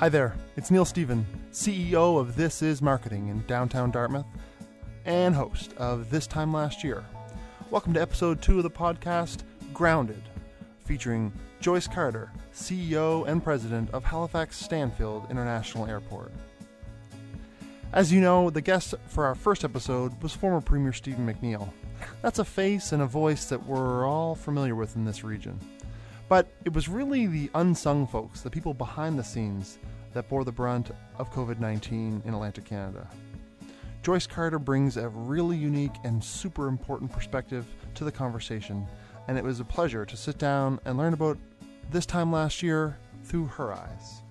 Hi there, it's Neil Stephen, CEO of This Is Marketing in downtown Dartmouth and host of This Time Last Year. Welcome to episode two of the podcast, Grounded, featuring Joyce Carter, CEO and President of Halifax Stanfield International Airport. As you know, the guest for our first episode was former Premier Stephen McNeil. That's a face and a voice that we're all familiar with in this region. But it was really the unsung folks, the people behind the scenes, that bore the brunt of COVID 19 in Atlantic Canada. Joyce Carter brings a really unique and super important perspective to the conversation, and it was a pleasure to sit down and learn about this time last year through her eyes.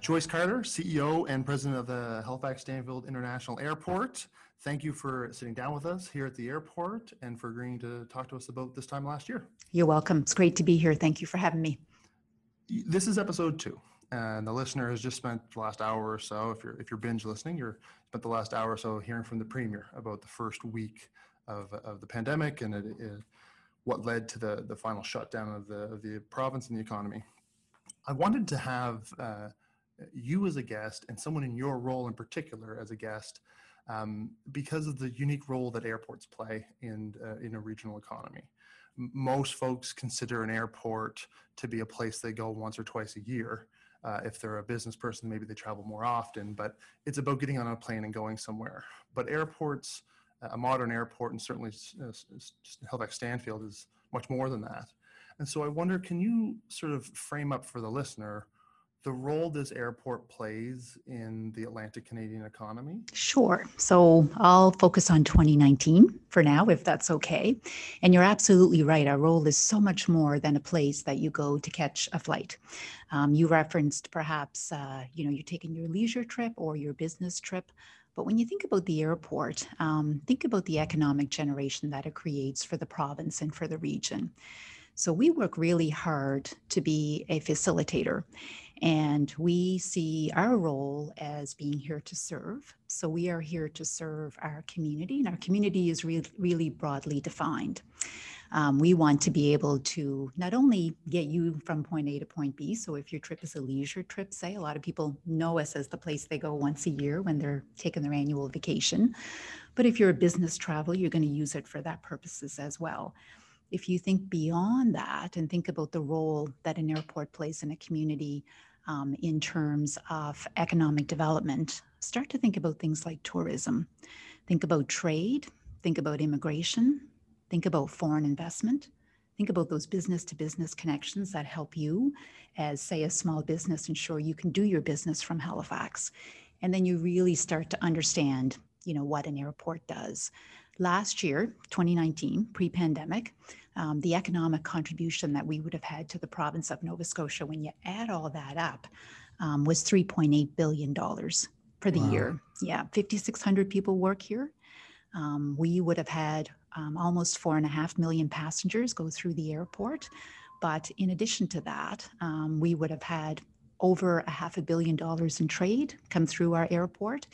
Joyce Carter, CEO and President of the Halifax Stanfield International Airport. Thank you for sitting down with us here at the airport and for agreeing to talk to us about this time last year. You're welcome. It's great to be here. Thank you for having me. This is episode two, and the listener has just spent the last hour or so. If you're if you're binge listening, you're spent the last hour or so hearing from the premier about the first week of, of the pandemic and it, it, what led to the the final shutdown of the of the province and the economy. I wanted to have uh, you as a guest and someone in your role in particular as a guest um, because of the unique role that airports play in uh, in a regional economy. Most folks consider an airport to be a place they go once or twice a year. Uh, if they're a business person, maybe they travel more often, but it's about getting on a plane and going somewhere. But airports, a modern airport, and certainly uh, Halifax Stanfield is much more than that. And so I wonder, can you sort of frame up for the listener the role this airport plays in the Atlantic Canadian economy? Sure. So I'll focus on 2019 for now, if that's okay. And you're absolutely right. Our role is so much more than a place that you go to catch a flight. Um, you referenced perhaps, uh, you know, you're taking your leisure trip or your business trip. But when you think about the airport, um, think about the economic generation that it creates for the province and for the region. So we work really hard to be a facilitator. And we see our role as being here to serve. So we are here to serve our community, and our community is re- really broadly defined. Um, we want to be able to not only get you from point A to point B. So if your trip is a leisure trip, say, a lot of people know us as the place they go once a year when they're taking their annual vacation. But if you're a business traveler, you're going to use it for that purposes as well if you think beyond that and think about the role that an airport plays in a community, um, in terms of economic development, start to think about things like tourism. Think about trade, think about immigration, think about foreign investment. Think about those business to business connections that help you, as say a small business, ensure you can do your business from Halifax. And then you really start to understand, you know, what an airport does. Last year, 2019, pre pandemic, um, the economic contribution that we would have had to the province of Nova Scotia, when you add all that up, um, was $3.8 billion for the wow. year. Yeah, 5,600 people work here. Um, we would have had um, almost four and a half million passengers go through the airport. But in addition to that, um, we would have had over a half a billion dollars in trade come through our airport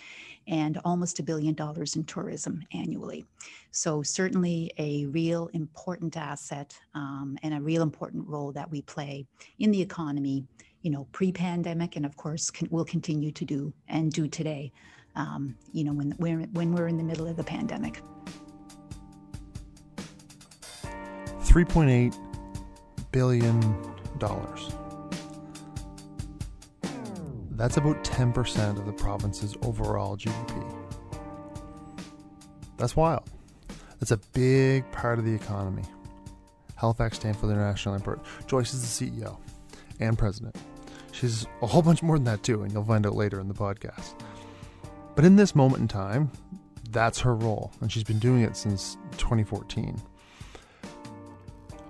and almost a billion dollars in tourism annually. So, certainly a real important asset um, and a real important role that we play in the economy, you know, pre pandemic, and of course, can, will continue to do and do today, um, you know, when we're, when we're in the middle of the pandemic. 3.8 billion dollars that's about 10% of the province's overall GDP. That's wild. That's a big part of the economy. Halifax Stanfield International Airport. Joyce is the CEO and president. She's a whole bunch more than that, too, and you'll find out later in the podcast. But in this moment in time, that's her role, and she's been doing it since 2014.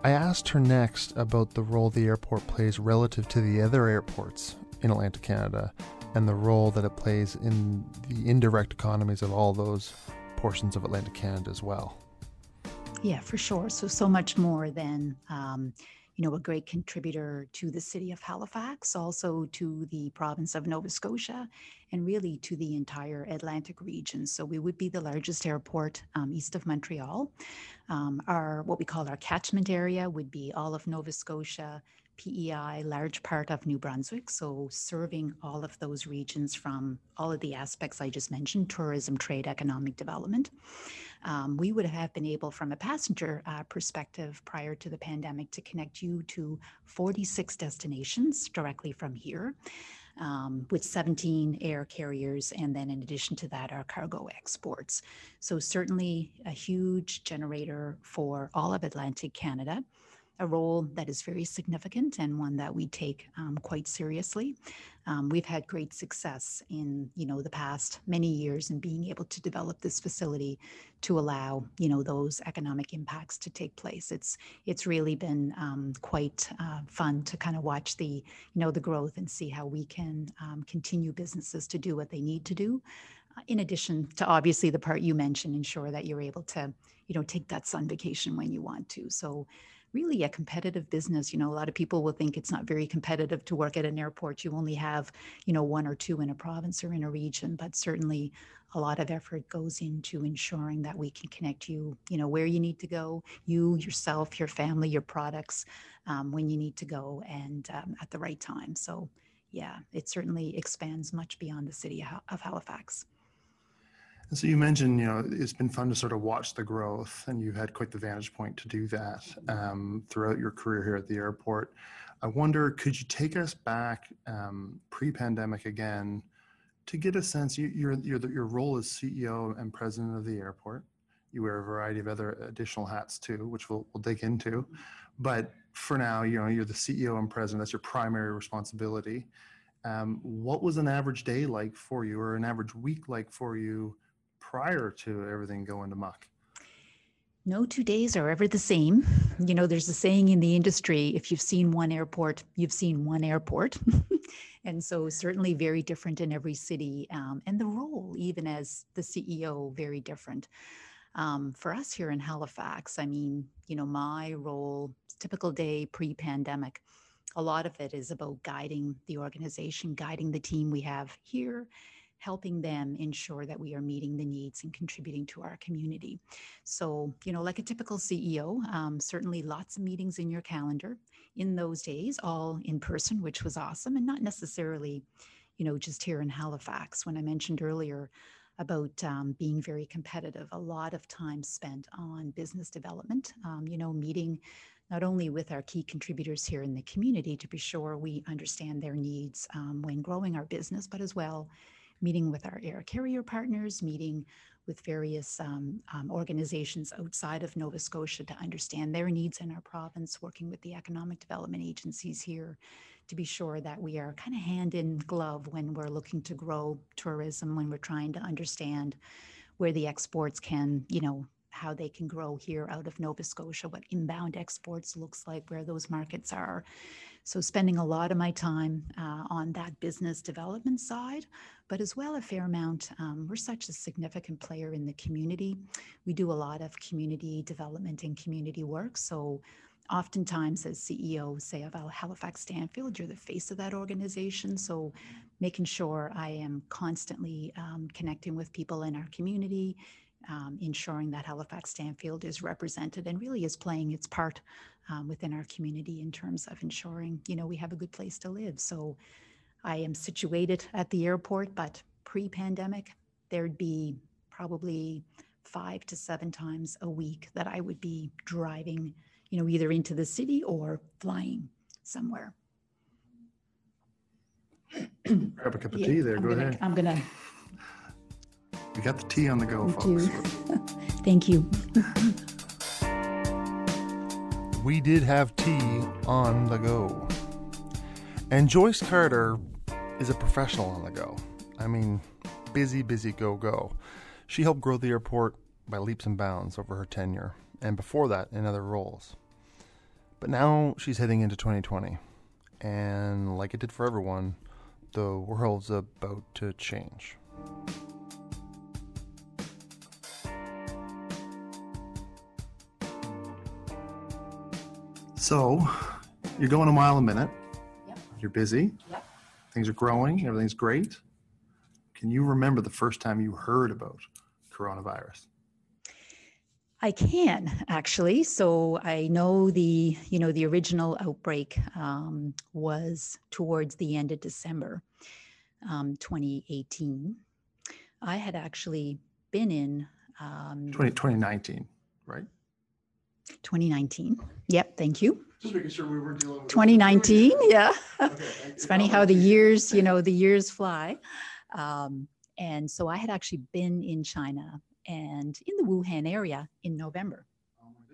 I asked her next about the role the airport plays relative to the other airports in Atlantic Canada and the role that it plays in the indirect economies of all those portions of Atlantic Canada as well. Yeah, for sure. So, so much more than, um, you know, a great contributor to the city of Halifax, also to the province of Nova Scotia, and really to the entire Atlantic region. So, we would be the largest airport um, east of Montreal. Um, our what we call our catchment area would be all of Nova Scotia, PEI, large part of New Brunswick. So serving all of those regions from all of the aspects I just mentioned tourism, trade, economic development. Um, we would have been able, from a passenger uh, perspective prior to the pandemic, to connect you to 46 destinations directly from here. Um, with 17 air carriers, and then in addition to that, our cargo exports. So, certainly a huge generator for all of Atlantic Canada a role that is very significant and one that we take um, quite seriously. Um, we've had great success in you know the past many years in being able to develop this facility to allow you know those economic impacts to take place. It's it's really been um, quite uh, fun to kind of watch the you know the growth and see how we can um, continue businesses to do what they need to do. Uh, in addition to obviously the part you mentioned, ensure that you're able to you know take that sun vacation when you want to. So really a competitive business. You know, a lot of people will think it's not very competitive to work at an airport. You only have, you know, one or two in a province or in a region, but certainly a lot of effort goes into ensuring that we can connect you, you know, where you need to go, you, yourself, your family, your products, um, when you need to go and um, at the right time. So, yeah, it certainly expands much beyond the city of Halifax. And so you mentioned, you know, it's been fun to sort of watch the growth, and you've had quite the vantage point to do that um, throughout your career here at the airport. I wonder, could you take us back um, pre-pandemic again to get a sense? You, your your role as CEO and president of the airport. You wear a variety of other additional hats too, which we'll we'll dig into. But for now, you know, you're the CEO and president. That's your primary responsibility. Um, what was an average day like for you, or an average week like for you? Prior to everything going to muck? No two days are ever the same. You know, there's a saying in the industry if you've seen one airport, you've seen one airport. and so, certainly very different in every city. Um, and the role, even as the CEO, very different. Um, for us here in Halifax, I mean, you know, my role, typical day pre pandemic, a lot of it is about guiding the organization, guiding the team we have here helping them ensure that we are meeting the needs and contributing to our community. So, you know, like a typical CEO, um, certainly lots of meetings in your calendar in those days, all in person, which was awesome, and not necessarily, you know, just here in Halifax. When I mentioned earlier, about um, being very competitive. A lot of time spent on business development, um, you know, meeting not only with our key contributors here in the community to be sure we understand their needs um, when growing our business, but as well meeting with our air carrier partners, meeting with various um, um, organizations outside of Nova Scotia to understand their needs in our province, working with the economic development agencies here to be sure that we are kind of hand in glove when we're looking to grow tourism, when we're trying to understand where the exports can, you know, how they can grow here out of Nova Scotia, what inbound exports looks like, where those markets are. So, spending a lot of my time uh, on that business development side, but as well a fair amount. Um, we're such a significant player in the community. We do a lot of community development and community work. So, oftentimes as CEO, say of Halifax Stanfield, you're the face of that organization. So making sure I am constantly um, connecting with people in our community, um, ensuring that Halifax Stanfield is represented and really is playing its part um, within our community in terms of ensuring, you know, we have a good place to live. So I am situated at the airport, but pre-pandemic, there'd be probably five to seven times a week that I would be driving, you know, either into the city or flying somewhere. Grab a cup of yeah, tea there. I'm Go gonna, ahead. I'm gonna. We got the tea on the go, folks. Thank you. we did have tea on the go. And Joyce Carter is a professional on the go. I mean, busy, busy, go, go. She helped grow the airport by leaps and bounds over her tenure, and before that, in other roles. But now she's heading into 2020, and like it did for everyone, the world's about to change. So, you're going a mile a minute. Yep. You're busy. Yep. Things are growing. Everything's great. Can you remember the first time you heard about coronavirus? I can actually. So I know the, you know, the original outbreak um, was towards the end of December um, 2018. I had actually been in um, 20, 2019, right? 2019. Yep, thank you. Just making sure we were dealing with. 2019, yeah. It's funny how the years, you know, the years fly. Um, and so I had actually been in China and in the Wuhan area in November.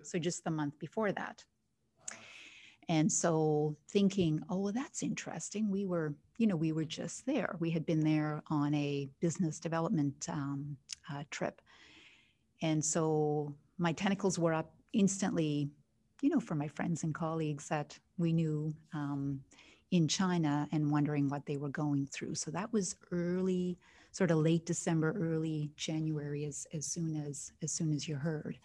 So just the month before that. And so thinking, oh, well, that's interesting. We were, you know, we were just there. We had been there on a business development um, uh, trip. And so my tentacles were up instantly, you know, for my friends and colleagues that we knew um, in China and wondering what they were going through. So that was early, sort of late December, early January, as, as soon as as soon as you heard.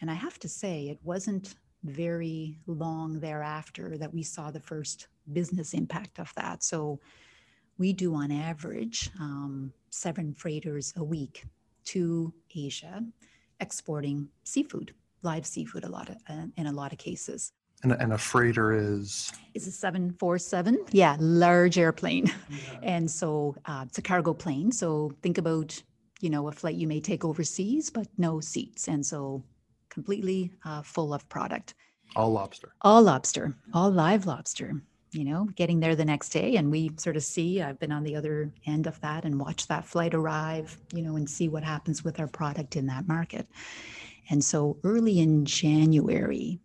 And I have to say, it wasn't very long thereafter that we saw the first business impact of that. So we do on average um, seven freighters a week to Asia, exporting seafood, live seafood, a lot of uh, in a lot of cases. And, a- and a freighter is, Is a seven four seven? Yeah, large airplane, and so uh, it's a cargo plane. So think about you know a flight you may take overseas, but no seats, and so completely uh, full of product. all lobster. all lobster, all live lobster, you know, getting there the next day. And we sort of see, I've been on the other end of that and watch that flight arrive, you know, and see what happens with our product in that market. And so early in January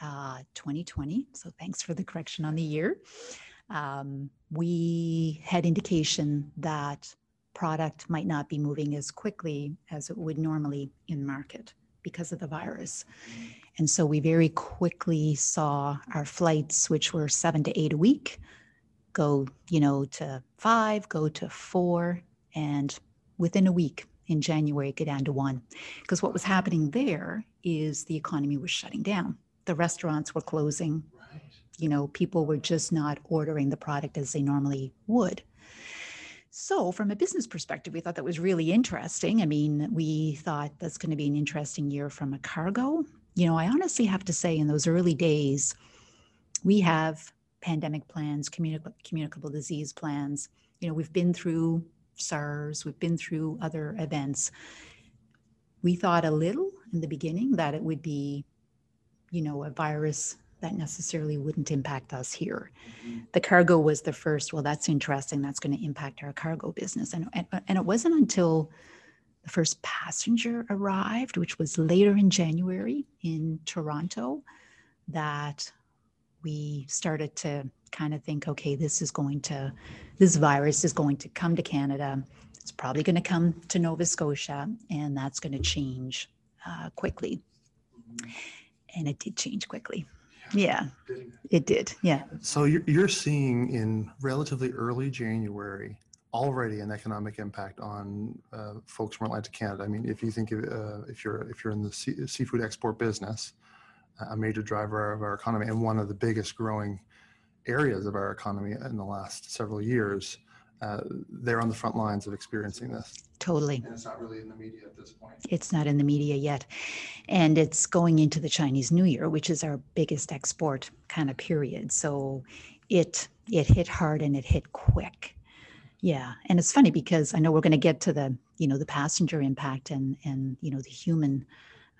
uh, 2020, so thanks for the correction on the year, um, we had indication that product might not be moving as quickly as it would normally in market because of the virus. And so we very quickly saw our flights, which were seven to eight a week, go, you know, to five, go to four, and within a week in January, go down to one. Because what was happening there is the economy was shutting down. The restaurants were closing. You know, people were just not ordering the product as they normally would. So, from a business perspective, we thought that was really interesting. I mean, we thought that's going to be an interesting year from a cargo. You know, I honestly have to say, in those early days, we have pandemic plans, communicable, communicable disease plans. You know, we've been through SARS, we've been through other events. We thought a little in the beginning that it would be, you know, a virus that necessarily wouldn't impact us here. Mm-hmm. The cargo was the first, well, that's interesting. That's going to impact our cargo business. And, and, and it wasn't until the first passenger arrived, which was later in January in Toronto, that we started to kind of think, okay, this is going to, this virus is going to come to Canada. It's probably going to come to Nova Scotia, and that's going to change uh, quickly. And it did change quickly. Yeah, it did. Yeah. So you're, you're seeing in relatively early January already an economic impact on uh, folks from Atlantic Canada. I mean, if you think of, uh, if you're if you're in the sea, seafood export business, a major driver of our economy and one of the biggest growing areas of our economy in the last several years, uh, they're on the front lines of experiencing this. Totally. And it's not really in the media at this point. It's not in the media yet. And it's going into the Chinese New Year, which is our biggest export kind of period. So it it hit hard and it hit quick. Yeah. And it's funny because I know we're going to get to the, you know, the passenger impact and and you know the human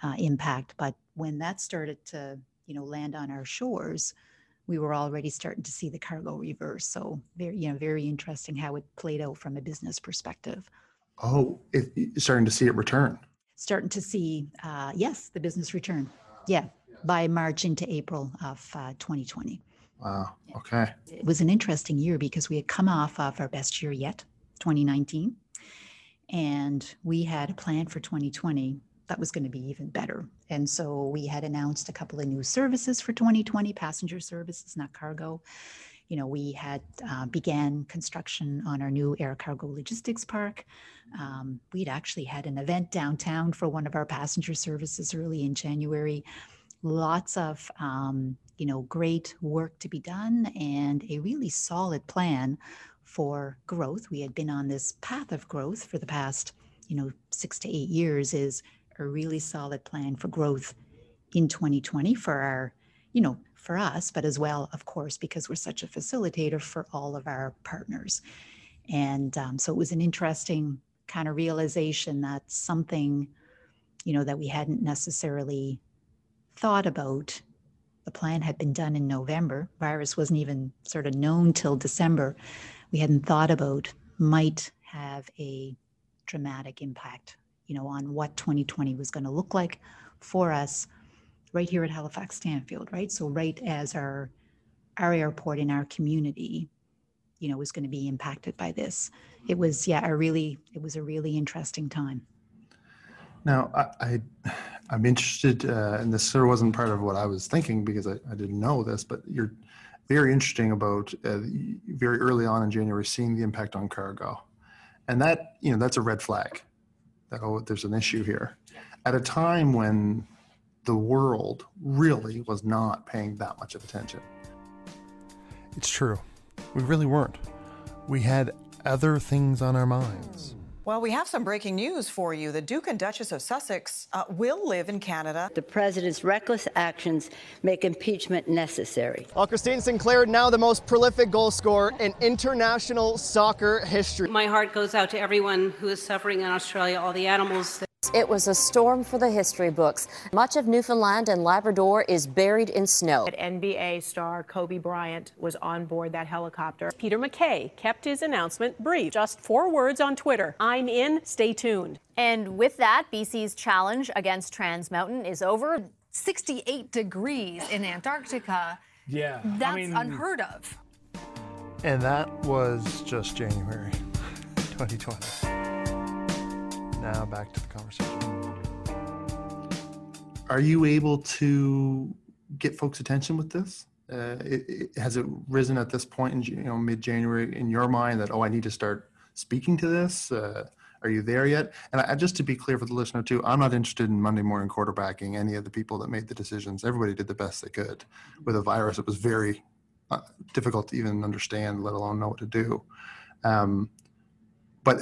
uh, impact, but when that started to, you know, land on our shores, we were already starting to see the cargo reverse. So very, you know, very interesting how it played out from a business perspective. Oh, it, you're starting to see it return. starting to see, uh, yes, the business return. Yeah, by March into April of uh, 2020. Wow. Okay. It was an interesting year because we had come off of our best year yet, 2019, and we had a plan for 2020 that was going to be even better. And so we had announced a couple of new services for 2020, passenger services, not cargo. You know, we had uh, began construction on our new air cargo logistics park. Um, we'd actually had an event downtown for one of our passenger services early in January. Lots of, um, you know, great work to be done and a really solid plan for growth. We had been on this path of growth for the past, you know, six to eight years. Is a really solid plan for growth in 2020 for our, you know, for us, but as well, of course, because we're such a facilitator for all of our partners. And um, so it was an interesting kind of realization that something, you know, that we hadn't necessarily thought about. The plan had been done in November. Virus wasn't even sort of known till December. We hadn't thought about might have a dramatic impact, you know, on what 2020 was going to look like for us right here at Halifax Stanfield, right? So right as our our airport in our community, you know, was going to be impacted by this. It was, yeah, a really, it was a really interesting time. Now, I, I am interested, uh, and this sort of wasn't part of what I was thinking because I, I didn't know this, but you're very interesting about uh, very early on in January seeing the impact on cargo, and that you know that's a red flag. That oh, there's an issue here, at a time when the world really was not paying that much of attention. It's true. We really weren't. We had other things on our minds. Well, we have some breaking news for you. The Duke and Duchess of Sussex uh, will live in Canada. The president's reckless actions make impeachment necessary. Well, Christine Sinclair, now the most prolific goal scorer in international soccer history. My heart goes out to everyone who is suffering in Australia, all the animals. It was a storm for the history books. Much of Newfoundland and Labrador is buried in snow. NBA star Kobe Bryant was on board that helicopter. Peter MacKay kept his announcement brief. Just four words on Twitter I'm in, stay tuned. And with that, BC's challenge against Trans Mountain is over. 68 degrees in Antarctica. Yeah. That's I mean, unheard of. And that was just January 2020. Now back to the conversation. Are you able to get folks' attention with this? Uh, it, it, has it risen at this point in you know mid-January in your mind that oh I need to start speaking to this? Uh, are you there yet? And I, just to be clear for the listener too, I'm not interested in Monday morning quarterbacking any of the people that made the decisions. Everybody did the best they could. With a virus, it was very uh, difficult to even understand, let alone know what to do. Um, but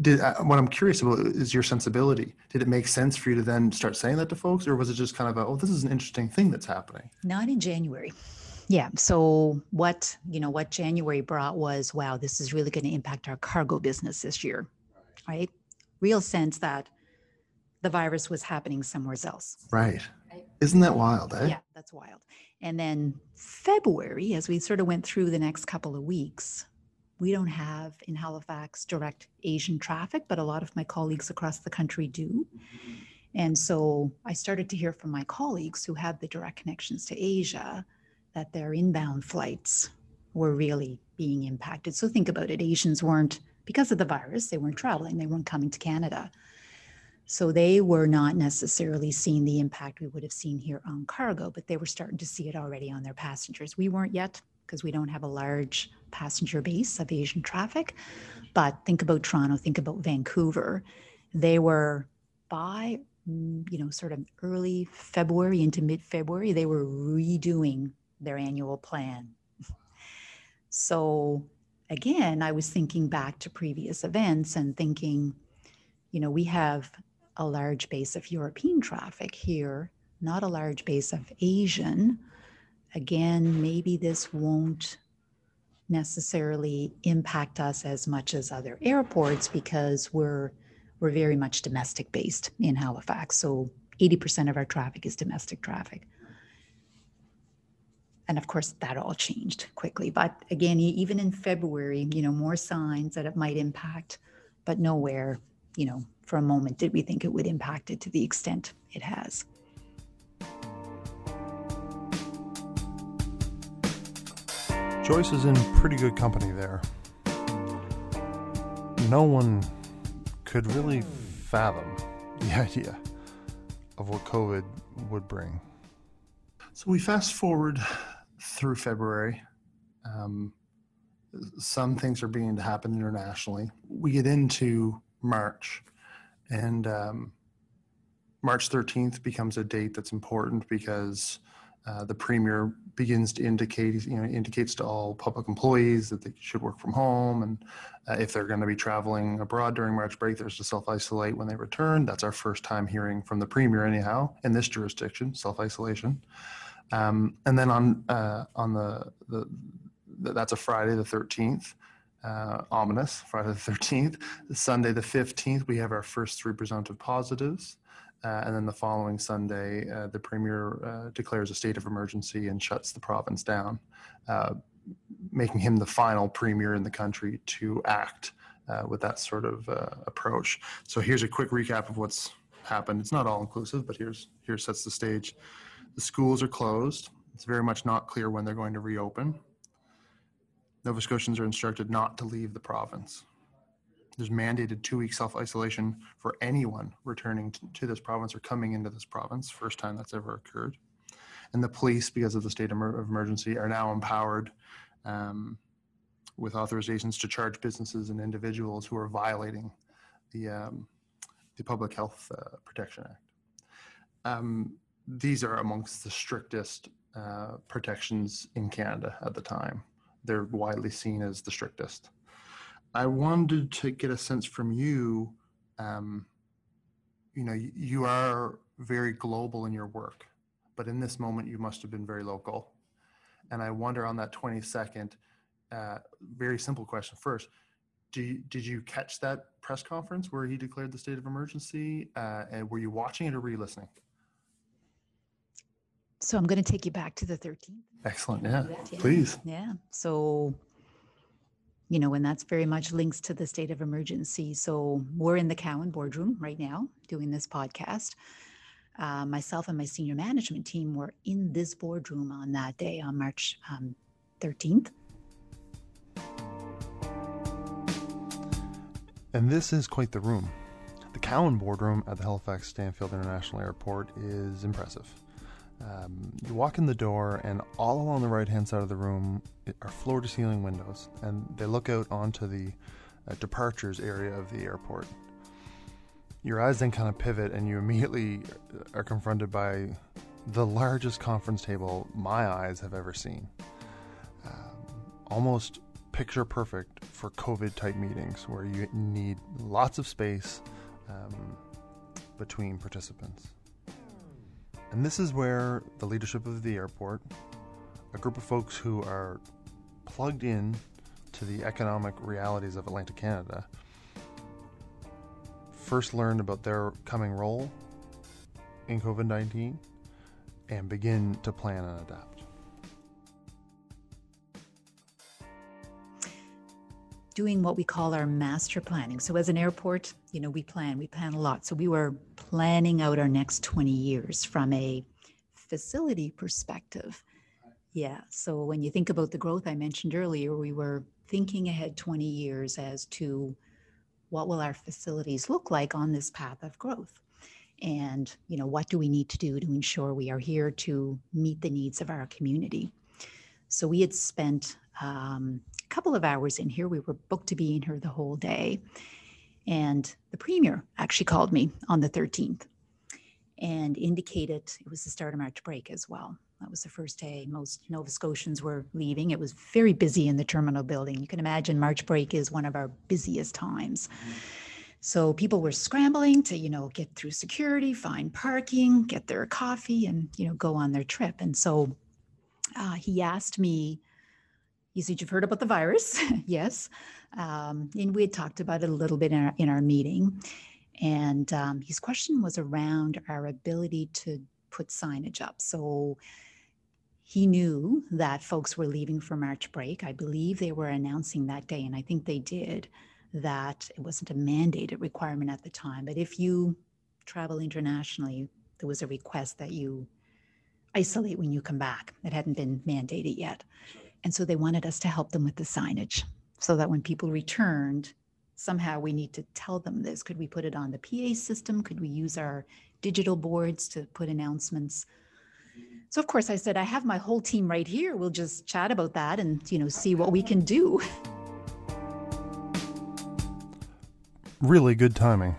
did uh, what I'm curious about is your sensibility. Did it make sense for you to then start saying that to folks, or was it just kind of a, oh, this is an interesting thing that's happening? Not in January. Yeah. So what you know what January brought was, wow, this is really going to impact our cargo business this year, right? Real sense that the virus was happening somewhere else. Right. right. Isn't that wild? Eh? Yeah, that's wild. And then February, as we sort of went through the next couple of weeks, we don't have in Halifax direct Asian traffic, but a lot of my colleagues across the country do. And so I started to hear from my colleagues who have the direct connections to Asia that their inbound flights were really being impacted. So think about it Asians weren't, because of the virus, they weren't traveling, they weren't coming to Canada. So they were not necessarily seeing the impact we would have seen here on cargo, but they were starting to see it already on their passengers. We weren't yet because we don't have a large passenger base of Asian traffic. But think about Toronto, think about Vancouver. They were by, you know, sort of early February into mid February, they were redoing their annual plan. So again, I was thinking back to previous events and thinking, you know, we have a large base of European traffic here, not a large base of Asian again, maybe this won't necessarily impact us as much as other airports because we're we're very much domestic based in Halifax. So 80% of our traffic is domestic traffic. And of course, that all changed quickly. But again, even in February, you know, more signs that it might impact, but nowhere, you know, for a moment did we think it would impact it to the extent it has. Joyce is in pretty good company there. No one could really fathom the idea of what COVID would bring. So we fast forward through February. Um, some things are beginning to happen internationally. We get into March, and um, March 13th becomes a date that's important because Uh, the premier begins to indicate, you know, indicates to all public employees that they should work from home, and uh, if they're going to be traveling abroad during March break, there's to self-isolate when they return. That's our first time hearing from the premier, anyhow, in this jurisdiction, self-isolation. Um, and then on uh, on the, the that's a Friday the 13th, uh, ominous Friday the 13th. Sunday the 15th, we have our first three presumptive positives. Uh, and then the following Sunday, uh, the premier uh, declares a state of emergency and shuts the province down, uh, making him the final premier in the country to act uh, with that sort of uh, approach. So here's a quick recap of what's happened. It's not all inclusive, but here's here sets the stage. The schools are closed. It's very much not clear when they're going to reopen. Nova Scotians are instructed not to leave the province. There's mandated two week self isolation for anyone returning to this province or coming into this province, first time that's ever occurred. And the police, because of the state of emergency, are now empowered um, with authorizations to charge businesses and individuals who are violating the, um, the Public Health uh, Protection Act. Um, these are amongst the strictest uh, protections in Canada at the time. They're widely seen as the strictest. I wanted to get a sense from you. Um, you know, you, are very global in your work, but in this moment, you must have been very local. And I wonder on that 22nd, uh, very simple question first. Do you, did you catch that press conference where he declared the state of emergency? Uh, and were you watching it or were you listening? So I'm going to take you back to the 13th. Excellent. Yeah, yeah. please. Yeah. So you know, and that's very much links to the state of emergency. So we're in the Cowen boardroom right now doing this podcast. Uh, myself and my senior management team were in this boardroom on that day on March um, 13th. And this is quite the room. The Cowen boardroom at the Halifax Stanfield International Airport is impressive. Um, you walk in the door, and all along the right hand side of the room are floor to ceiling windows, and they look out onto the uh, departures area of the airport. Your eyes then kind of pivot, and you immediately are confronted by the largest conference table my eyes have ever seen. Um, almost picture perfect for COVID type meetings where you need lots of space um, between participants. And this is where the leadership of the airport, a group of folks who are plugged in to the economic realities of Atlantic Canada, first learned about their coming role in COVID 19 and begin to plan and adapt. Doing what we call our master planning. So as an airport, you know, we plan, we plan a lot. So we were planning out our next 20 years from a facility perspective. Yeah. So when you think about the growth I mentioned earlier, we were thinking ahead 20 years as to what will our facilities look like on this path of growth and you know what do we need to do to ensure we are here to meet the needs of our community so we had spent um, a couple of hours in here. We were booked to be in here the whole day. And the premier actually called me on the 13th and indicated it was the start of March break as well. That was the first day most Nova Scotians were leaving. It was very busy in the terminal building. You can imagine March break is one of our busiest times. So people were scrambling to, you know, get through security, find parking, get their coffee, and you know, go on their trip. And so uh, he asked me he said, You've heard about the virus. yes. Um, and we had talked about it a little bit in our, in our meeting. And um, his question was around our ability to put signage up. So he knew that folks were leaving for March break. I believe they were announcing that day, and I think they did, that it wasn't a mandated requirement at the time. But if you travel internationally, there was a request that you isolate when you come back. It hadn't been mandated yet. And so they wanted us to help them with the signage so that when people returned, somehow we need to tell them this. Could we put it on the PA system? Could we use our digital boards to put announcements? So of course I said, I have my whole team right here. We'll just chat about that and, you know, see what we can do. Really good timing.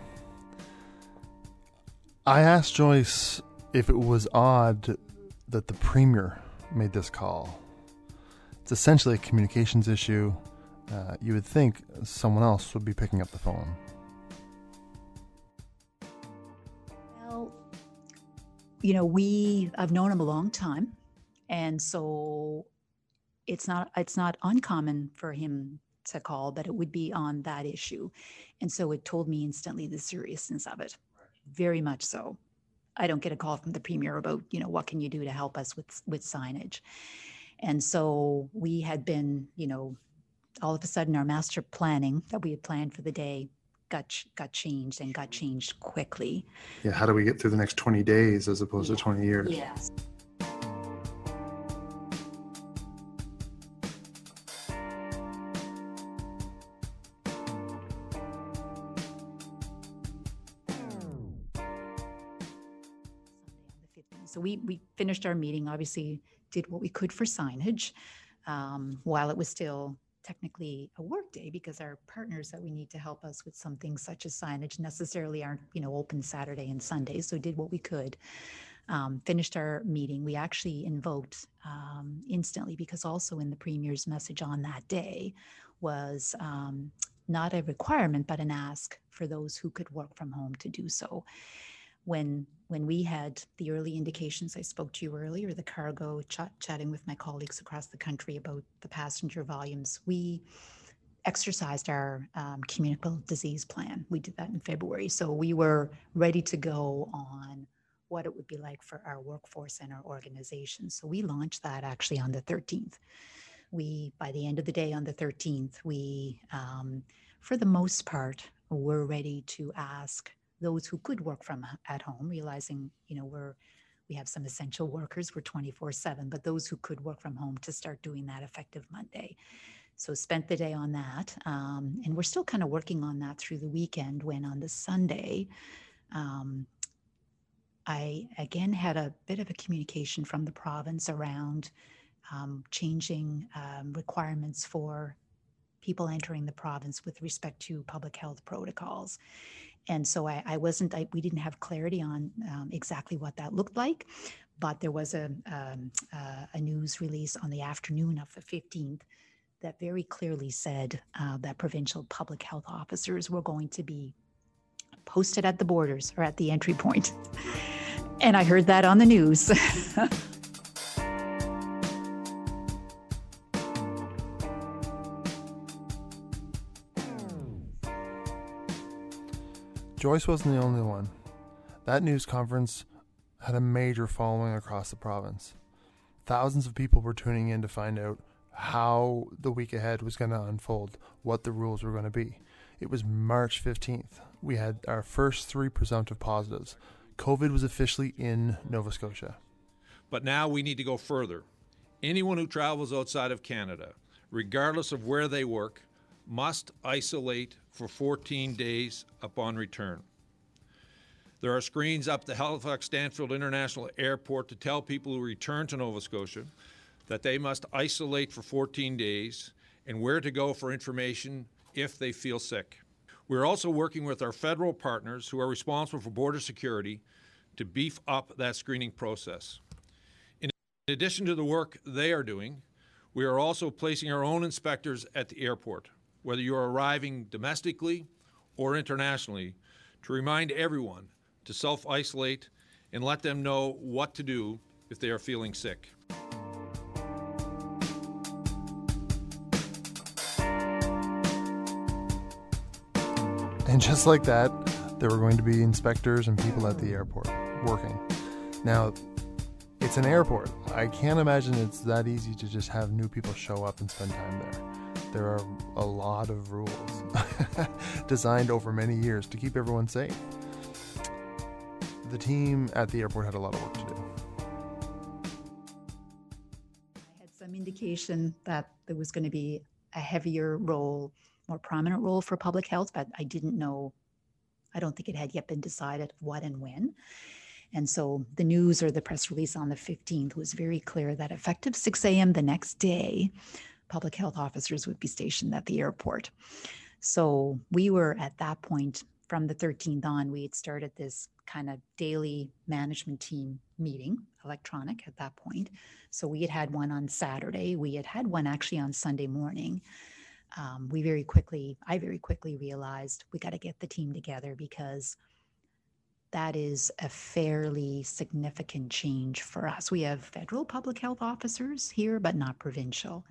I asked Joyce if it was odd that the premier made this call. It's essentially a communications issue. Uh, you would think someone else would be picking up the phone. Well, you know, we I've known him a long time, and so it's not it's not uncommon for him to call, but it would be on that issue, and so it told me instantly the seriousness of it, very much so. I don't get a call from the premier about you know what can you do to help us with with signage, and so we had been you know all of a sudden our master planning that we had planned for the day got got changed and got changed quickly. Yeah, how do we get through the next 20 days as opposed to 20 years? Yes. Finished our meeting. Obviously, did what we could for signage um, while it was still technically a work day because our partners that we need to help us with some things such as signage necessarily aren't you know open Saturday and Sunday. So did what we could. Um, finished our meeting. We actually invoked um, instantly because also in the premier's message on that day was um, not a requirement but an ask for those who could work from home to do so when when we had the early indications i spoke to you earlier the cargo chat, chatting with my colleagues across the country about the passenger volumes we exercised our um, communicable disease plan. We did that in february. So we were ready to go on what it would be like for our workforce and our organization. So we launched that actually on the 13th we by the end of the day on the 13th we um, for the most part were ready to ask those who could work from at home, realizing, you know, we're we have some essential workers, we're 24 7, but those who could work from home to start doing that effective Monday. So spent the day on that. Um, and we're still kind of working on that through the weekend when on the Sunday, um, I again had a bit of a communication from the province around um, changing um, requirements for people entering the province with respect to public health protocols and so I, I wasn't I, we didn't have clarity on um, exactly what that looked like but there was a, um, uh, a news release on the afternoon of the 15th that very clearly said uh, that provincial public health officers were going to be posted at the borders or at the entry point. And i heard that on the news Joyce wasn't the only one. That news conference had a major following across the province. Thousands of people were tuning in to find out how the week ahead was going to unfold, what the rules were going to be. It was March 15th. We had our first three presumptive positives. COVID was officially in Nova Scotia. But now we need to go further. Anyone who travels outside of Canada, regardless of where they work, must isolate for 14 days upon return. There are screens up the Halifax Stanfield International Airport to tell people who return to Nova Scotia that they must isolate for 14 days and where to go for information if they feel sick. We're also working with our federal partners who are responsible for border security to beef up that screening process. In addition to the work they are doing, we are also placing our own inspectors at the airport whether you're arriving domestically or internationally, to remind everyone to self isolate and let them know what to do if they are feeling sick. And just like that, there were going to be inspectors and people at the airport working. Now, it's an airport. I can't imagine it's that easy to just have new people show up and spend time there there are a lot of rules designed over many years to keep everyone safe. The team at the airport had a lot of work to do. I had some indication that there was going to be a heavier role, more prominent role for public health, but I didn't know, I don't think it had yet been decided what and when. And so the news or the press release on the 15th was very clear that effective 6 a.m. the next day, public health officers would be stationed at the airport. So we were at that point from the 13th on, we had started this kind of daily management team meeting, electronic at that point. So we had had one on Saturday. We had had one actually on Sunday morning. Um, we very quickly, I very quickly realized we got to get the team together because that is a fairly significant change for us. We have federal public health officers here, but not provincial.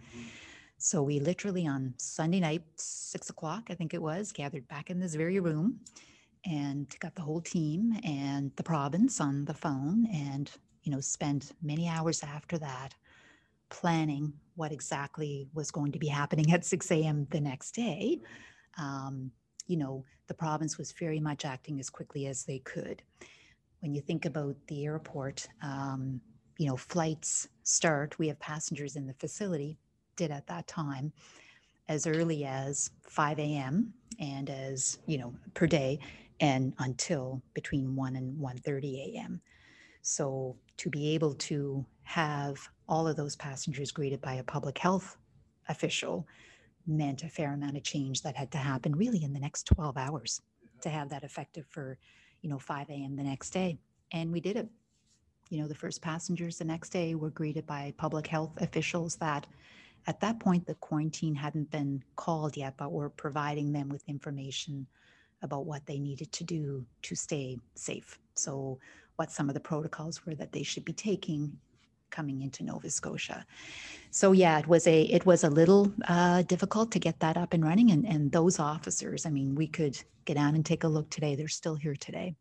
So we literally on Sunday night, six o'clock, I think it was, gathered back in this very room and got the whole team and the province on the phone and, you know, spent many hours after that planning what exactly was going to be happening at 6 a.m. the next day. Um, you know, the province was very much acting as quickly as they could. When you think about the airport, um, you know, flights start, we have passengers in the facility, did at that time, as early as 5 a.m. and as, you know, per day and until between 1 and 1.30 a.m. So to be able to have all of those passengers greeted by a public health official meant a fair amount of change that had to happen really in the next 12 hours to have that effective for, you know, 5 a.m. the next day. And we did it. You know, the first passengers the next day were greeted by public health officials that at that point the quarantine hadn't been called yet, but were providing them with information about what they needed to do to stay safe. So what some of the protocols were that they should be taking coming into Nova Scotia. So yeah, it was a it was a little uh, difficult to get that up and running. And and those officers, I mean, we could get down and take a look today. They're still here today.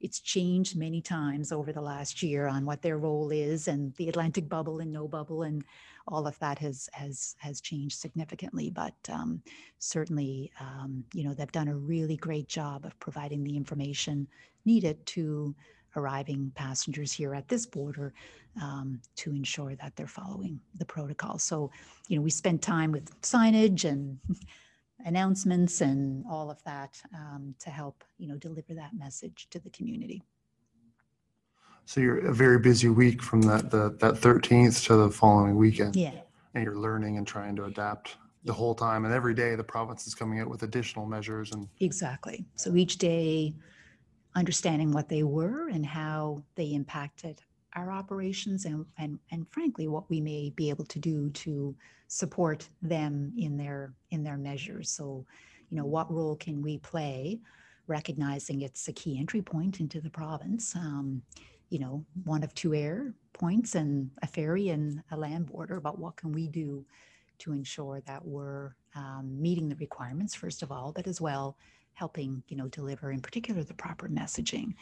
It's changed many times over the last year on what their role is, and the Atlantic bubble and no bubble, and all of that has has has changed significantly. But um, certainly, um, you know, they've done a really great job of providing the information needed to arriving passengers here at this border um, to ensure that they're following the protocol. So, you know, we spend time with signage and announcements and all of that um, to help, you know, deliver that message to the community. So you're a very busy week from that the, that 13th to the following weekend. Yeah. And you're learning and trying to adapt the whole time. And every day the province is coming out with additional measures and Exactly. So each day, understanding what they were and how they impacted our operations and, and, and frankly, what we may be able to do to support them in their, in their measures. So, you know, what role can we play, recognizing it's a key entry point into the province? Um, you know, one of two air points and a ferry and a land border, but what can we do to ensure that we're um, meeting the requirements, first of all, but as well helping you know deliver in particular the proper messaging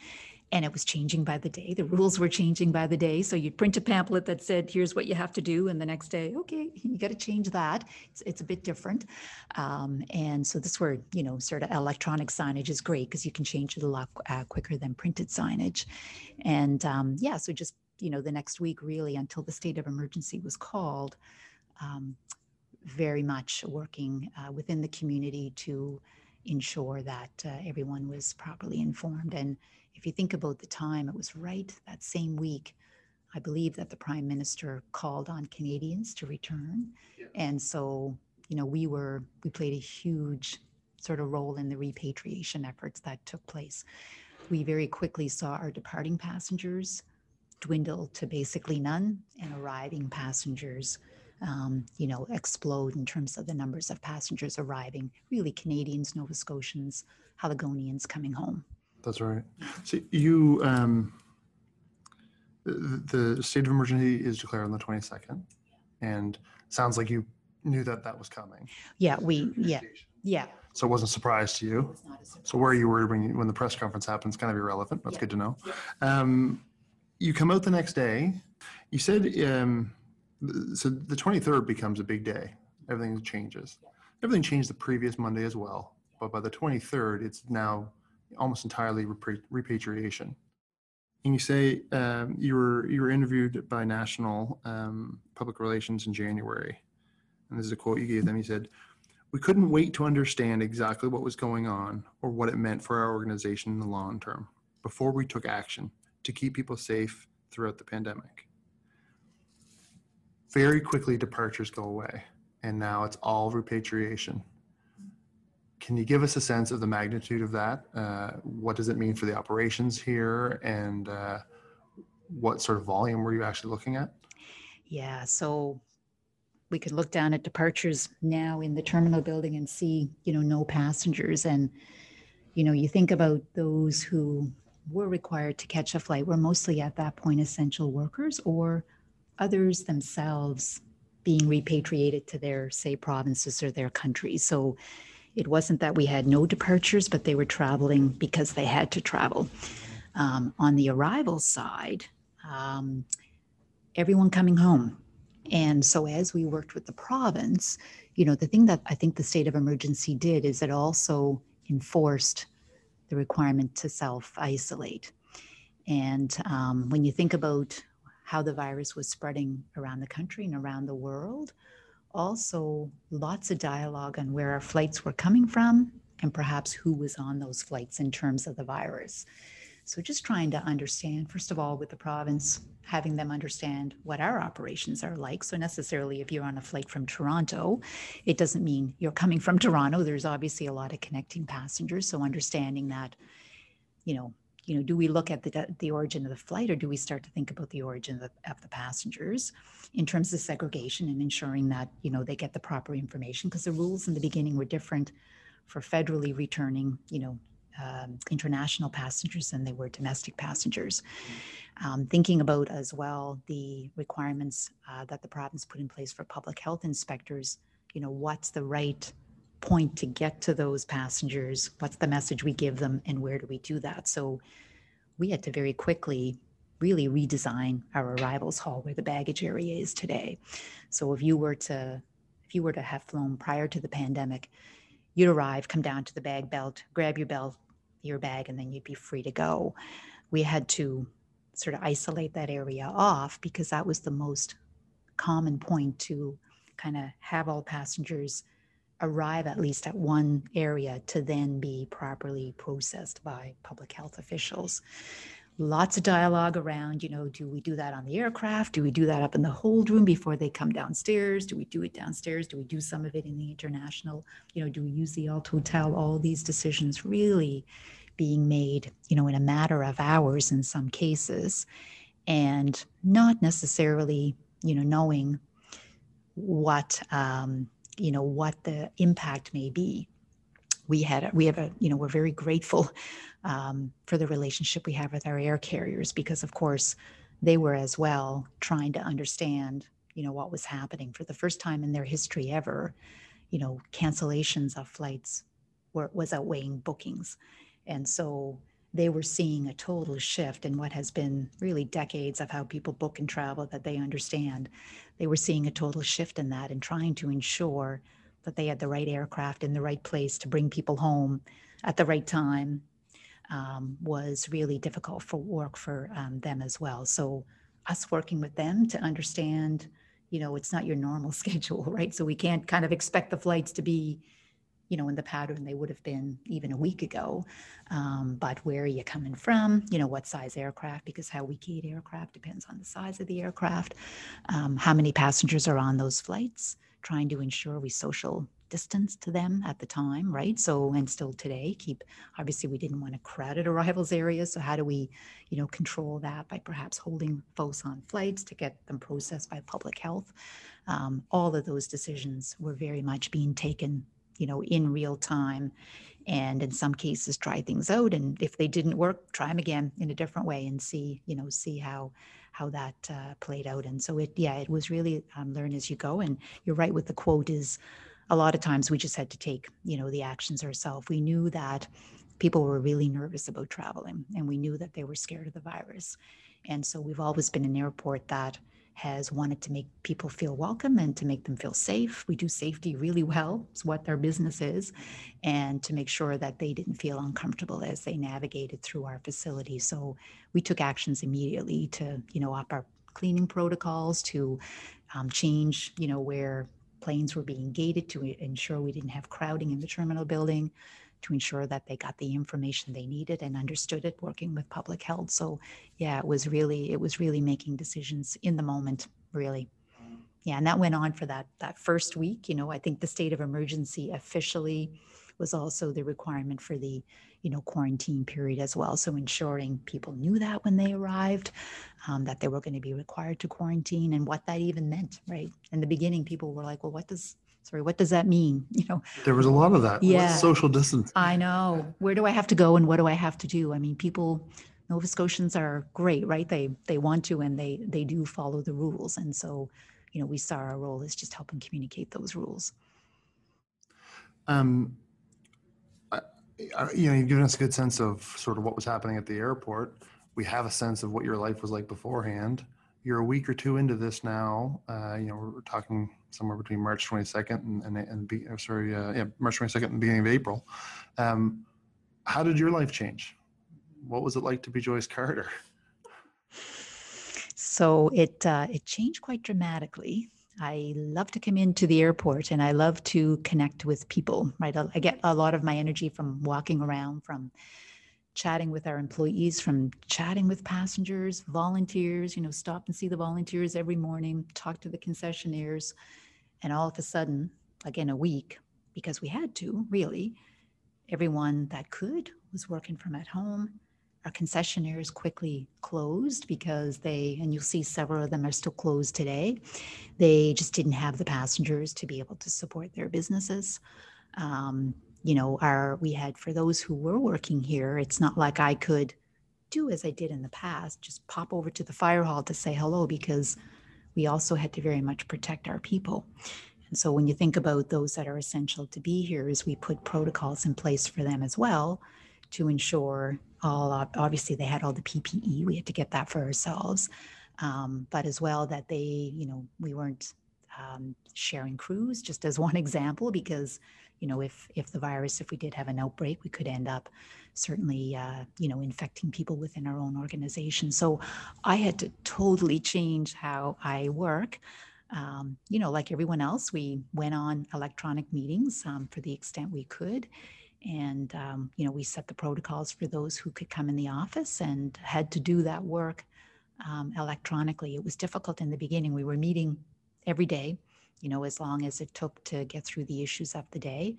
and it was changing by the day. The rules were changing by the day. So you'd print a pamphlet that said here's what you have to do and the next day okay you got to change that. It's, it's a bit different. Um, and so this where you know sort of electronic signage is great because you can change it a lot uh, quicker than printed signage. And um, yeah so just you know the next week really until the state of emergency was called um, very much working uh, within the community to ensure that uh, everyone was properly informed. And if you think about the time, it was right that same week, I believe that the prime minister called on Canadians to return. Yeah. And so, you know, we were, we played a huge sort of role in the repatriation efforts that took place. We very quickly saw our departing passengers dwindle to basically none and arriving passengers um, you know, explode in terms of the numbers of passengers arriving, really Canadians, Nova Scotians, Haligonians coming home. That's right. So you, um, the, the state of emergency is declared on the 22nd and sounds like you knew that that was coming. Yeah, we, yeah, yeah. So it wasn't a surprise to you. So where you were when, you, when the press conference happens, kind of irrelevant. That's yeah. good to know. Um, you come out the next day. You said um, so the 23rd becomes a big day. Everything changes. Everything changed the previous Monday as well, but by the 23rd, it's now almost entirely repatriation. And you say um, you were you were interviewed by National um, Public Relations in January, and this is a quote you gave them. You said, "We couldn't wait to understand exactly what was going on or what it meant for our organization in the long term before we took action to keep people safe throughout the pandemic." very quickly departures go away and now it's all repatriation can you give us a sense of the magnitude of that? Uh, what does it mean for the operations here, and uh, what sort of volume were you actually looking at? Yeah, so we could look down at departures now in the terminal building and see, you know, no passengers. And, you know, you think about those who were required to catch a flight were mostly at that point essential workers or others themselves being repatriated to their, say, provinces or their countries. So it wasn't that we had no departures, but they were traveling because they had to travel. Um, on the arrival side, um, everyone coming home. And so as we worked with the province, you know, the thing that I think the state of emergency did is it also enforced the requirement to self isolate. And um, when you think about how the virus was spreading around the country and around the world, also lots of dialogue on where our flights were coming from and perhaps who was on those flights in terms of the virus. So just trying to understand, first of all, with the province, having them understand what our operations are like. So necessarily, if you're on a flight from Toronto, it doesn't mean you're coming from Toronto. There's obviously a lot of connecting passengers. So understanding that, you know, you know, do we look at the the origin of the flight, or do we start to think about the origin of the, of the passengers in terms of segregation and ensuring that you know they get the proper information? Because the rules in the beginning were different for federally returning, you know, um, international passengers than they were domestic passengers. Um, thinking about as well the requirements uh, that the province put in place for public health inspectors, you know, what's the right point to get to those passengers? What's the message we give them, and where do we do that? So we had to very quickly really redesign our arrivals hall where the baggage area is today. So if you were to if you were to have flown prior to the pandemic, you'd arrive, come down to the bag belt, grab your belt, your bag, and then you'd be free to go. We had to sort of isolate that area off because that was the most common point to kind of have all passengers arrive at least at one area to then be properly processed by public health officials lots of dialogue around, you know, do we do that on the aircraft? Do we do that up in the hold room before they come downstairs? Do we do it downstairs? Do we do some of it in the international? You know, do we use the Alt Hotel? All these decisions really being made, you know, in a matter of hours in some cases, and not necessarily, you know, knowing what, um, you know, what the impact may be. We had we have a you know we're very grateful um, for the relationship we have with our air carriers because of course they were as well trying to understand you know what was happening for the first time in their history ever. You know cancellations of flights were was outweighing bookings. And so they were seeing a total shift in what has been really decades of how people book and travel that they understand they were seeing a total shift in that and trying to ensure that they had the right aircraft in the right place to bring people home at the right time um, was really difficult for work for um, them as well. So us working with them to understand, you know, it's not your normal schedule, right? So we can't kind of expect the flights to be, you know, in the pattern they would have been even a week ago. Um, but where are you coming from? You know, what size aircraft? Because how we gate aircraft depends on the size of the aircraft. Um, how many passengers are on those flights? trying to ensure we social distance to them at the time, right? So, and still today, keep obviously we didn't want to crowded arrivals areas. So, how do we, you know, control that by perhaps holding folks on flights to get them processed by public health? Um, all of those decisions were very much being taken, you know, in real time. And in some cases, try things out. And if they didn't work, try them again in a different way and see, you know, see how how that uh, played out. And so it, yeah, it was really um, learn as you go. And you're right with the quote is a lot of times we just had to take, you know, the actions ourselves. We knew that people were really nervous about traveling and we knew that they were scared of the virus. And so we've always been an airport that has wanted to make people feel welcome and to make them feel safe. We do safety really well, it's what our business is, and to make sure that they didn't feel uncomfortable as they navigated through our facility. So we took actions immediately to, you know, up our cleaning protocols, to um, change, you know, where planes were being gated to ensure we didn't have crowding in the terminal building, to ensure that they got the information they needed and understood it working with public health so yeah it was really it was really making decisions in the moment really yeah and that went on for that that first week you know i think the state of emergency officially was also the requirement for the, you know, quarantine period as well. So ensuring people knew that when they arrived, um, that they were going to be required to quarantine and what that even meant, right? In the beginning, people were like, well, what does, sorry, what does that mean? You know, There was a lot of that. Yeah. Social distance. I know. Where do I have to go and what do I have to do? I mean, people, Nova Scotians are great, right? They they want to and they they do follow the rules. And so, you know, we saw our role as just helping communicate those rules. Um, I- I- you know, you've given us a good sense of sort of what was happening at the airport. We have a sense of what your life was like beforehand. You're a week or two into this now. Uh, you know, we're, talking somewhere between March 22nd and and, and be, sorry, uh, yeah, March 22nd and the beginning of April. Um, how did your life change? What was it like to be Joyce Carter? So it uh, it changed quite dramatically. I love to come into the airport and I love to connect with people. Right, I get a lot of my energy from walking around, from chatting with our employees, from chatting with passengers, volunteers. You know, stop and see the volunteers every morning, talk to the concessionaires, and all of a sudden, like in a week, because we had to really, everyone that could was working from at home our concessionaires quickly closed because they, and you'll see several of them are still closed today. They just didn't have the passengers to be able to support their businesses. Um, you know, our we had for those who were working here, it's not like I could do as I did in the past, just pop over to the fire hall to say hello because we also had to very much protect our people. And so when you think about those that are essential to be here, is we put protocols in place for them as well to ensure all obviously they had all the PPE. We had to get that for ourselves, um, but as well that they, you know, we weren't um, sharing crews. Just as one example, because you know, if if the virus, if we did have an outbreak, we could end up certainly, uh, you know, infecting people within our own organization. So I had to totally change how I work. Um, you know, like everyone else, we went on electronic meetings um, for the extent we could and um, you know we set the protocols for those who could come in the office and had to do that work um, electronically it was difficult in the beginning we were meeting every day you know as long as it took to get through the issues of the day.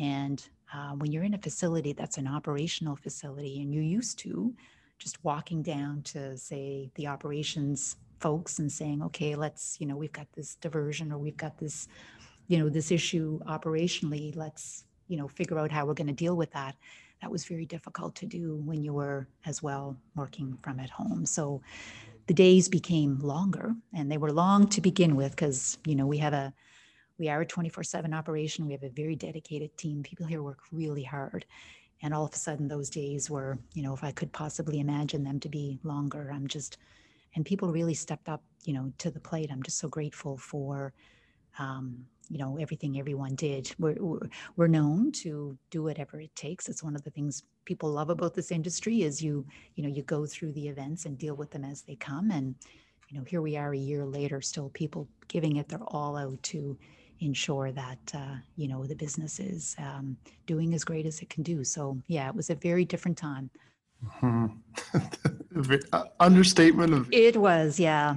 And uh, when you're in a facility that's an operational facility and you're used to just walking down to say the operations folks and saying okay let's you know we've got this diversion or we've got this you know this issue operationally let's you know figure out how we're going to deal with that that was very difficult to do when you were as well working from at home. So the days became longer and they were long to begin with because you know we have a we are a 24/7 operation. We have a very dedicated team. People here work really hard. And all of a sudden those days were you know if i could possibly imagine them to be longer i'm just and people really stepped up you know to the plate. I'm just so grateful for um, you know everything everyone did. We're, we're we're known to do whatever it takes. It's one of the things people love about this industry is you you know you go through the events and deal with them as they come. And you know here we are a year later still people giving it their all out to ensure that uh, you know the business is um, doing as great as it can do. So yeah it was a very different time. Hmm. Uh, Understatement of it was yeah.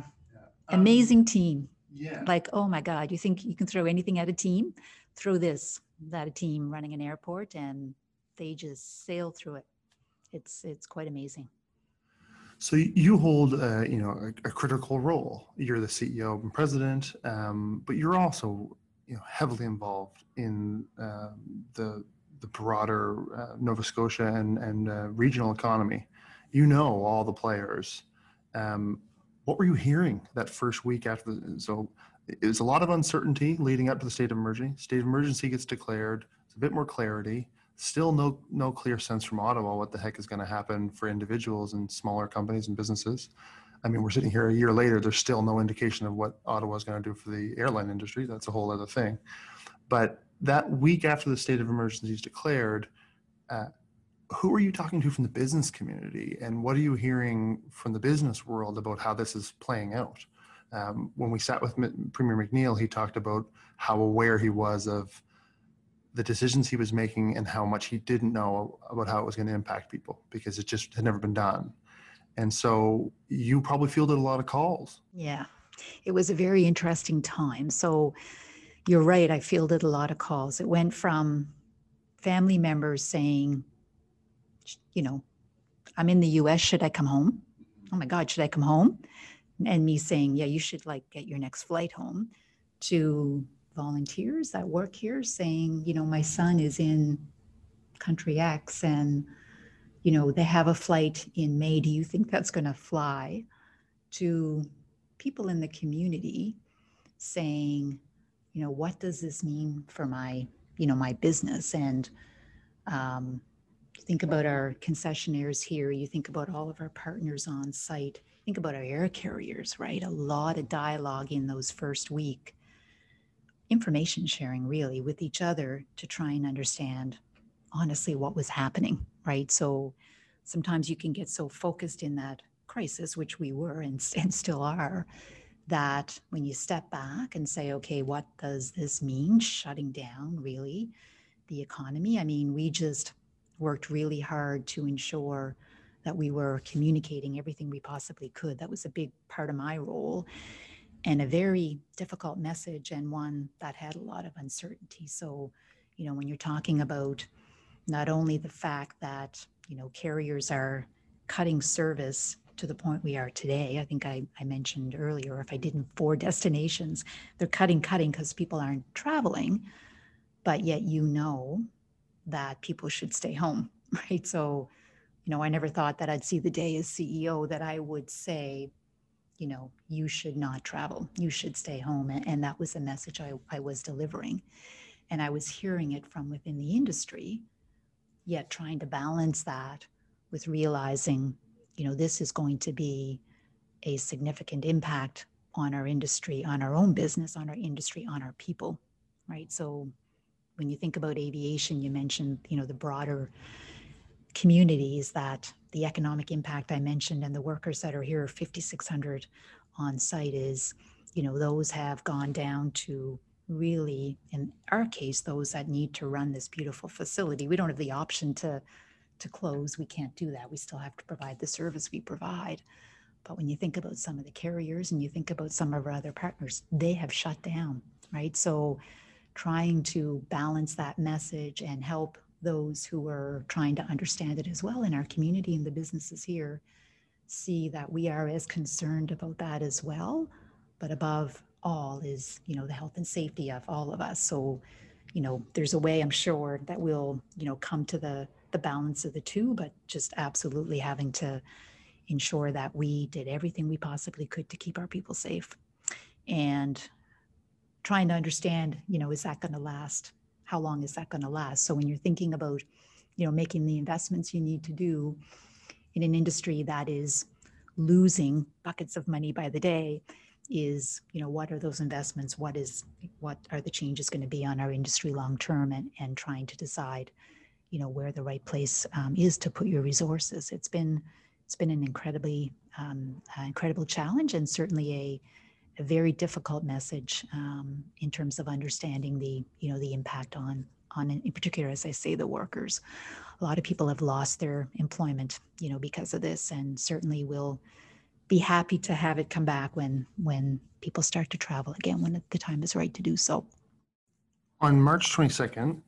Amazing team yeah. like oh my god you think you can throw anything at a team throw this at a team running an airport and they just sail through it it's it's quite amazing So you hold, uh, you know, a, a critical role. You're the CEO and president, um, but you're also, you know, heavily involved in um, the the broader uh, Nova Scotia and and uh, regional economy. You know all the players. Um, what were you hearing that first week after the? So it was a lot of uncertainty leading up to the state of emergency. State of emergency gets declared. It's a bit more clarity still no no clear sense from Ottawa what the heck is going to happen for individuals and smaller companies and businesses. I mean, we're sitting here a year later. There's still no indication of what Ottawa is going to do for the airline industry. That's a whole other thing. But that week after the state of emergency is declared, uh, who are you talking to from the business community, and what are you hearing from the business world about how this is playing out? Um, when we sat with M- Premier McNeil, he talked about how aware he was of the decisions he was making and how much he didn't know about how it was going to impact people because it just had never been done. And so you probably fielded a lot of calls. Yeah, it was a very interesting time. So you're right. I fielded a lot of calls. It went from family members saying, you know, I'm in the US, should I come home? Oh my God, should I come home? And me saying, yeah, you should like get your next flight home to volunteers that work here saying, you know, my son is in country X and, you know, they have a flight in May. Do you think that's going to fly? To people in the community saying, you know, what does this mean for my, you know, my business? And um, think about our concessionaires here, you think about all of our partners on site, think about our air carriers, right? A lot of dialogue in those first week information sharing really with each other to try and understand honestly what was happening, right? So sometimes you can get so focused in that crisis, which we were and, and still are, that when you step back and say, okay, what does this mean? Shutting down really the economy. I mean, we just worked really hard to ensure that we were communicating everything we possibly could. That was a big part of my role and a very difficult message and one that had a lot of uncertainty. So, you know, when you're talking about not only the fact that, you know, carriers are cutting service to the point we are today, I think I, I mentioned earlier, if I didn't, four destinations, they're cutting, cutting because people aren't traveling, but yet you know that people should stay home, right? So, you know, I never thought that I'd see the day as CEO that I would say, you know, you should not travel, you should stay home. And, and that was the message I, I was delivering. And I was hearing it from within the industry, yet trying to balance that with realizing, you know, this is going to be a significant impact on our industry, on our own business, on our industry, on our people, right? So when you think about aviation, you mentioned, you know, the broader communities that the economic impact I mentioned and the workers that are here, 5,600 on site is, you know, those have gone down to really, in our case, those that need to run this beautiful facility. We don't have the option to to close. We can't do that. We still have to provide the service we provide. But when you think about some of the carriers and you think about some of our other partners, they have shut down, right? So trying to balance that message and help those who are trying to understand it as well in our community and the businesses here see that we are as concerned about that as well. But above all is you know the health and safety of all of us. So you know there's a way i'm sure that we'll you know come to the the balance of the two but just absolutely having to ensure that we did everything we possibly could to keep our people safe. And trying to understand you know is that going to last how long is that going to last? So when you're thinking about, you know, making the investments you need to do in an industry that is losing buckets of money by the day, is you know what are those investments? What is what are the changes going to be on our industry long term, and and trying to decide, you know, where the right place um, is to put your resources. It's been it's been an incredibly um, uh, incredible challenge, and certainly a a very difficult message um, in terms of understanding the you know the impact on on in particular as i say the workers. A lot of people have lost their employment you know because of this and certainly will be happy to have it come back when when people start to travel again when the time is right to do so. On march 22nd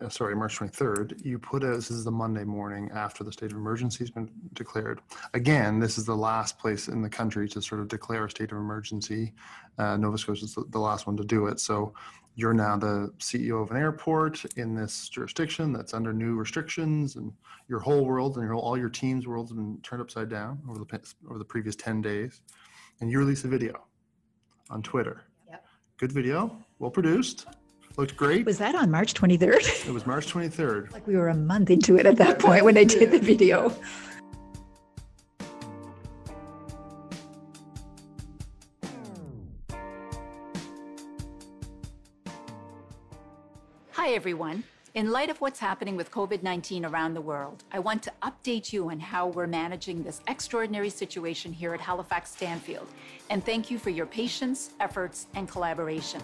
uh, sorry, March 23rd, you put as this is the Monday morning after the state of emergency has been declared. Again, this is the last place in the country to sort of declare a state of emergency. Uh, Nova Scotia is the, the last one to do it. So you're now the CEO of an airport in this jurisdiction that's under new restrictions, and your whole world and your all your team's world's been turned upside down over the over the previous 10 days. And you release a video on Twitter. Yep. Good video, well produced Looked great. Was that on March 23rd? It was March 23rd. like we were a month into it at that point when I did the video. Hi, everyone. In light of what's happening with COVID 19 around the world, I want to update you on how we're managing this extraordinary situation here at Halifax Stanfield. And thank you for your patience, efforts, and collaboration.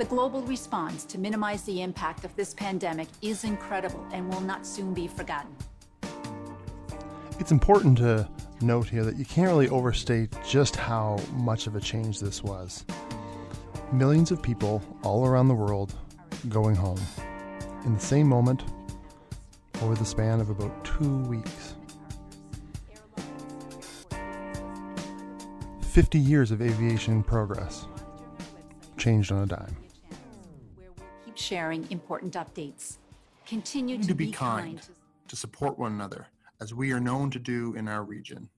The global response to minimize the impact of this pandemic is incredible and will not soon be forgotten. It's important to note here that you can't really overstate just how much of a change this was. Millions of people all around the world going home. In the same moment, over the span of about two weeks. 50 years of aviation progress changed on a dime. Sharing important updates. Continue to, to be kind, to support one another, as we are known to do in our region.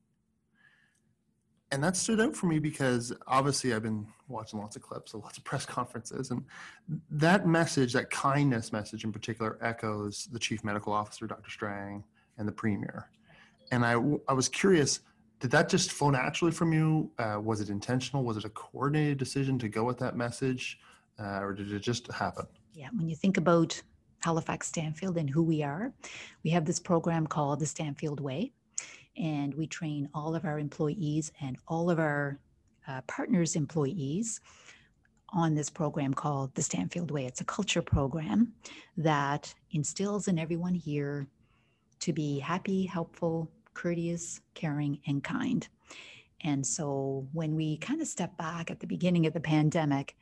And that stood out for me because obviously I've been watching lots of clips, of lots of press conferences, and that message, that kindness message in particular, echoes the chief medical officer, Dr. Strang, and the premier. And I, I was curious, did that just flow naturally from you? Uh, was it intentional? Was it a coordinated decision to go with that message, uh, or did it just happen? Yeah, when you think about Halifax Stanfield and who we are, we have this program called the Stanfield Way, and we train all of our employees and all of our uh, partners' employees on this program called the Stanfield Way. It's a culture program that instills in everyone here to be happy, helpful, courteous, caring, and kind. And so when we kind of step back at the beginning of the pandemic,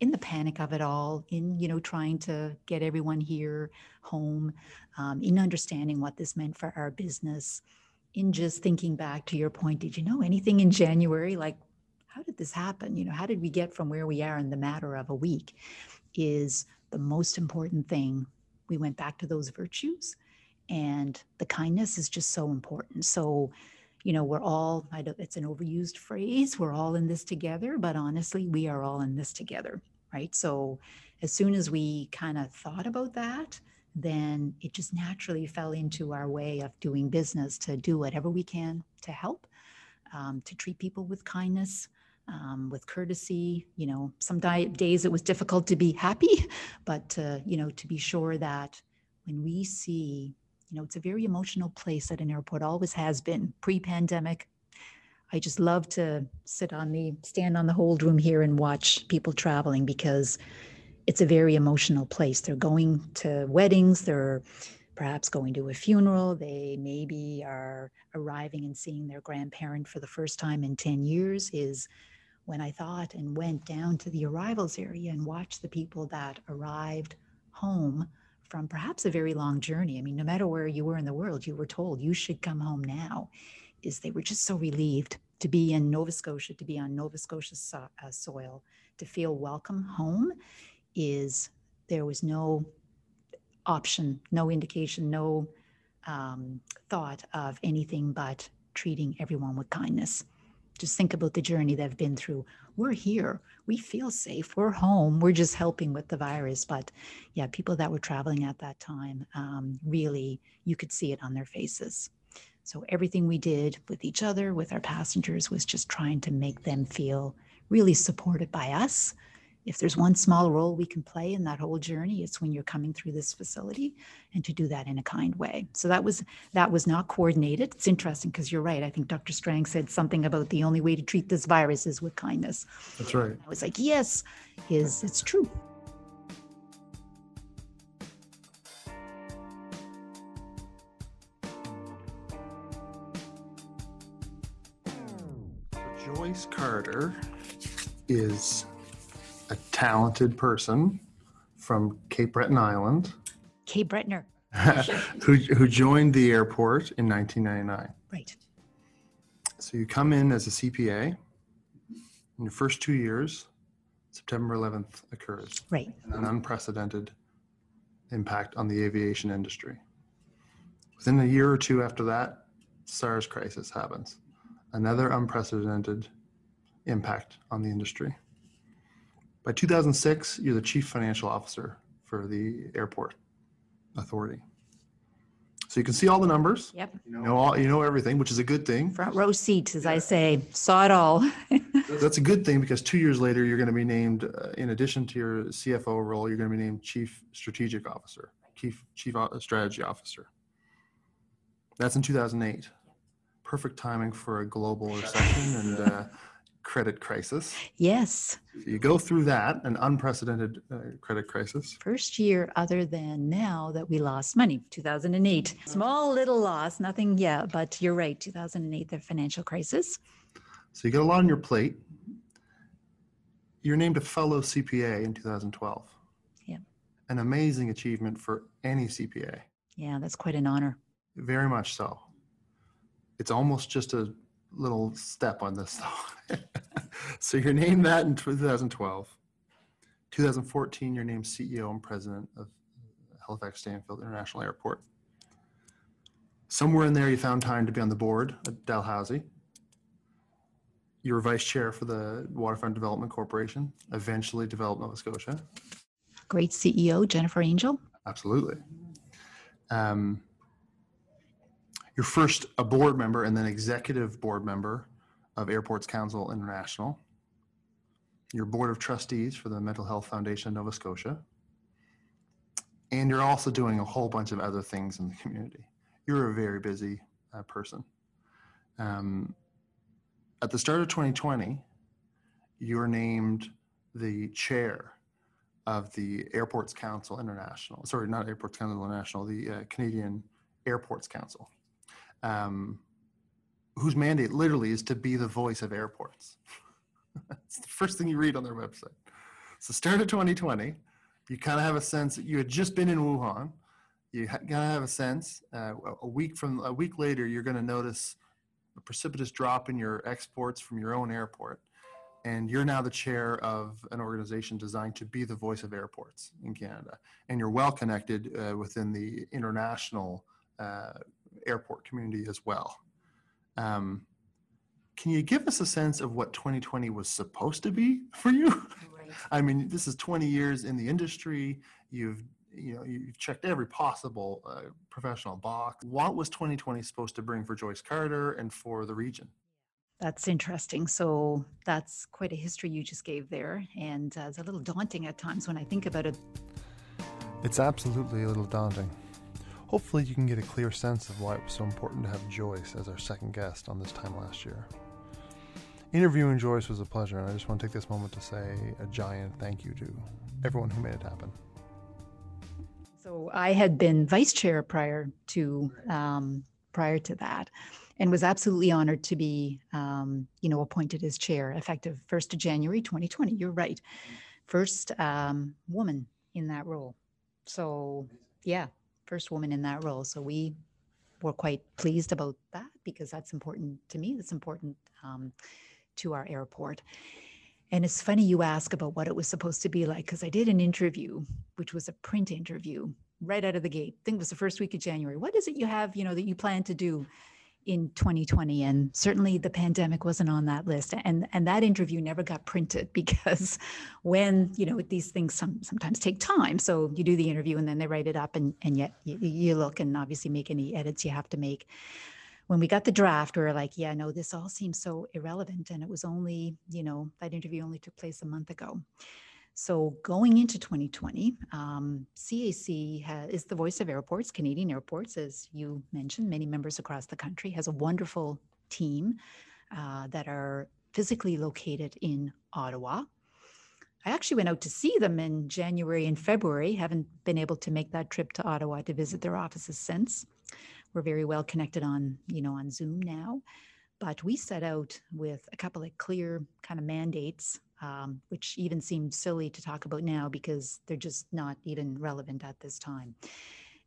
in the panic of it all, in you know trying to get everyone here home, um, in understanding what this meant for our business, in just thinking back to your point, did you know anything in January? Like, how did this happen? You know, how did we get from where we are in the matter of a week? Is the most important thing. We went back to those virtues, and the kindness is just so important. So you know we're all I don't, it's an overused phrase we're all in this together but honestly we are all in this together right? So as soon as we kind of thought about that then it just naturally fell into our way of doing business to do whatever we can to help um, to treat people with kindness um, with courtesy you know some di- days it was difficult to be happy but uh, you know to be sure that when we see you know, it's a very emotional place at an airport, always has been pre pandemic. I just love to sit on the stand on the hold room here and watch people traveling because it's a very emotional place. They're going to weddings, they're perhaps going to a funeral, they maybe are arriving and seeing their grandparent for the first time in 10 years. Is when I thought and went down to the arrivals area and watched the people that arrived home from perhaps a very long journey. I mean, no matter where you were in the world, you were told you should come home now. Is they were just so relieved to be in Nova Scotia, to be on Nova Scotia so- uh, soil, to feel welcome home. Is there was no option, no indication, no um, thought of anything but treating everyone with kindness. Just think about the journey they've been through. We're here. We feel safe. We're home. We're just helping with the virus. But yeah, people that were traveling at that time, um, really, you could see it on their faces. So everything we did with each other, with our passengers, was just trying to make them feel really supported by us. If there's one small role we can play in that whole journey, it's when you're coming through this facility and to do that in a kind way. So that was that was not coordinated. It's interesting because you're right. I think Dr. Strang said something about the only way to treat this virus is with kindness. That's right. I was like, yes, is it's true. Joyce Carter is a talented person from Cape Breton Island Cape Bretoner. who, who joined the airport in 1999. Right. So you come in as a CPA. In your first two years, September 11th occurs. Right. An unprecedented impact on the aviation industry. Within a year or two after that, SARS crisis happens. Another unprecedented impact on the industry. By 2006, you're the chief financial officer for the airport authority. So you can see all the numbers. Yep. You know all, you know everything, which is a good thing. Front row seats, as I say, saw it all. That's a good thing because two years later, you're going to be named, uh, in addition to your CFO role, you're going to be named Chief Strategic Officer, Chief Chief Strategy Officer. That's in 2008. Perfect timing for a global recession and uh, credit crisis. yes. So you go through that, an unprecedented uh, credit crisis. First year other than now that we lost money, 2008. Small little loss, nothing, yeah, but you're right, 2008, the financial crisis. So you got a lot on your plate. You're named a fellow CPA in 2012. Yeah. An amazing achievement for any CPA. Yeah, that's quite an honor. Very much so. It's almost just a little step on this, though. so you're named that in 2012. 2014, you're named CEO and president of Halifax Stanfield International Airport. Somewhere in there, you found time to be on the board at Dalhousie. You were vice chair for the Waterfront Development Corporation, eventually Develop Nova Scotia. Great CEO, Jennifer Angel. Absolutely. Um, you're first a board member and then executive board member of Airports Council International. You're board of trustees for the Mental Health Foundation of Nova Scotia. And you're also doing a whole bunch of other things in the community. You're a very busy uh, person. Um, at the start of 2020, you were named the chair of the Airports Council International. Sorry, not Airports Council International, the uh, Canadian Airports Council, um, whose mandate literally is to be the voice of airports. It's the first thing you read on their website. So, start of 2020, you kind of have a sense that you had just been in Wuhan. You kind of have a sense. Uh, a week from a week later, you're going to notice a precipitous drop in your exports from your own airport and you're now the chair of an organization designed to be the voice of airports in Canada. And you're well connected uh, within the international uh, airport community as well. Um, can you give us a sense of what 2020 was supposed to be for you? Right. I mean, this is 20 years in the industry. You've you know you've checked every possible uh, professional box. What was 2020 supposed to bring for Joyce Carter and for the region? That's interesting. So that's quite a history you just gave there, and uh, it's a little daunting at times when I think about it. It's absolutely a little daunting. Hopefully, you can get a clear sense of why it was so important to have Joyce as our second guest on this time last year. Interviewing Joyce was a pleasure, and I just want to take this moment to say a giant thank you to everyone who made it happen. So I had been vice chair prior to um, prior to that, and was absolutely honored to be, um, you know, appointed as chair effective 1st of January 2020. You're right. First um, woman in that role. So, yeah, first woman in that role. So we were quite pleased about that because that's important to me. That's important um, to our airport. And it's funny you ask about what it was supposed to be like because I did an interview, which was a print interview right out of the gate. I think it was the first week of January. What is it you have, you know, that you plan to do in 2020 and certainly the pandemic wasn't on that list. And and that interview never got printed because when you know these things some, sometimes take time. So you do the interview and then they write it up and and yet you, you look and obviously make any edits you have to make. When we got the draft we were like yeah no this all seems so irrelevant. And it was only you know that interview only took place a month ago so going into 2020, um, CAC is the voice of airports, Canadian airports, as you mentioned, many members across the country, has a wonderful team uh, that are physically located in Ottawa. I actually went out to see them in January and February. Haven't been able to make that trip to Ottawa to visit their offices since. We're very well connected on, you know, on Zoom now. But we set out with a couple of clear kind of mandates um, which even seems silly to talk about now because they're just not even relevant at this time.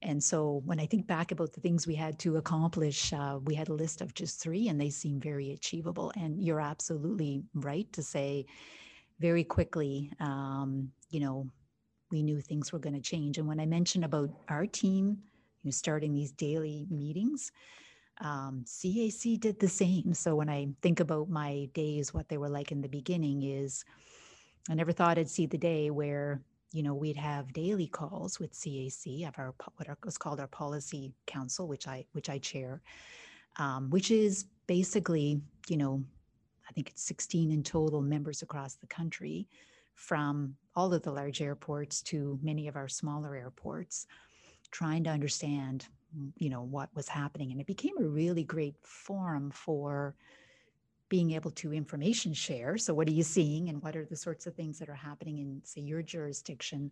And so when I think back about the things we had to accomplish, uh, we had a list of just three and they seem very achievable. And you're absolutely right to say very quickly, um, you know, we knew things were going to change. And when I mentioned about our team, you know, starting these daily meetings, um, CAC did the same. So when I think about my days, what they were like in the beginning is I never thought I'd see the day where, you know, we'd have daily calls with CAC of our what was called our policy council, which I which I chair, um, which is basically, you know, I think it's 16 in total members across the country from all of the large airports to many of our smaller airports, trying to understand you know what was happening and it became a really great forum for being able to information share. So what are you seeing and what are the sorts of things that are happening in say your jurisdiction?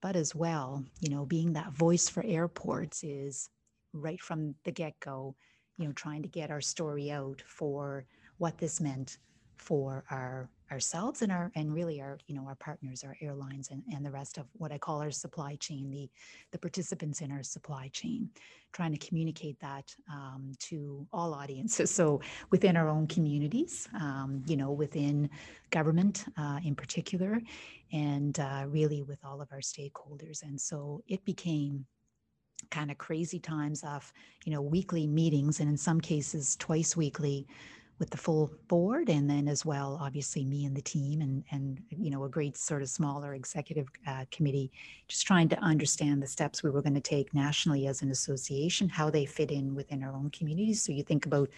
But as well you know being that voice for airports is right from the get-go you know trying to get our story out for what this meant for our ourselves and our and really our you know our partners our airlines and, and the rest of what i call our supply chain the the participants in our supply chain trying to communicate that um, to all audiences. So within our own communities um, you know within government uh, in particular and uh, really with all of our stakeholders. And so it became kind of crazy times of you know weekly meetings and in some cases twice weekly with the full board and then as well obviously me and the team and and you know a great sort of smaller executive uh, committee just trying to understand the steps we were going to take nationally as an association how they fit in within our own communities. So you think about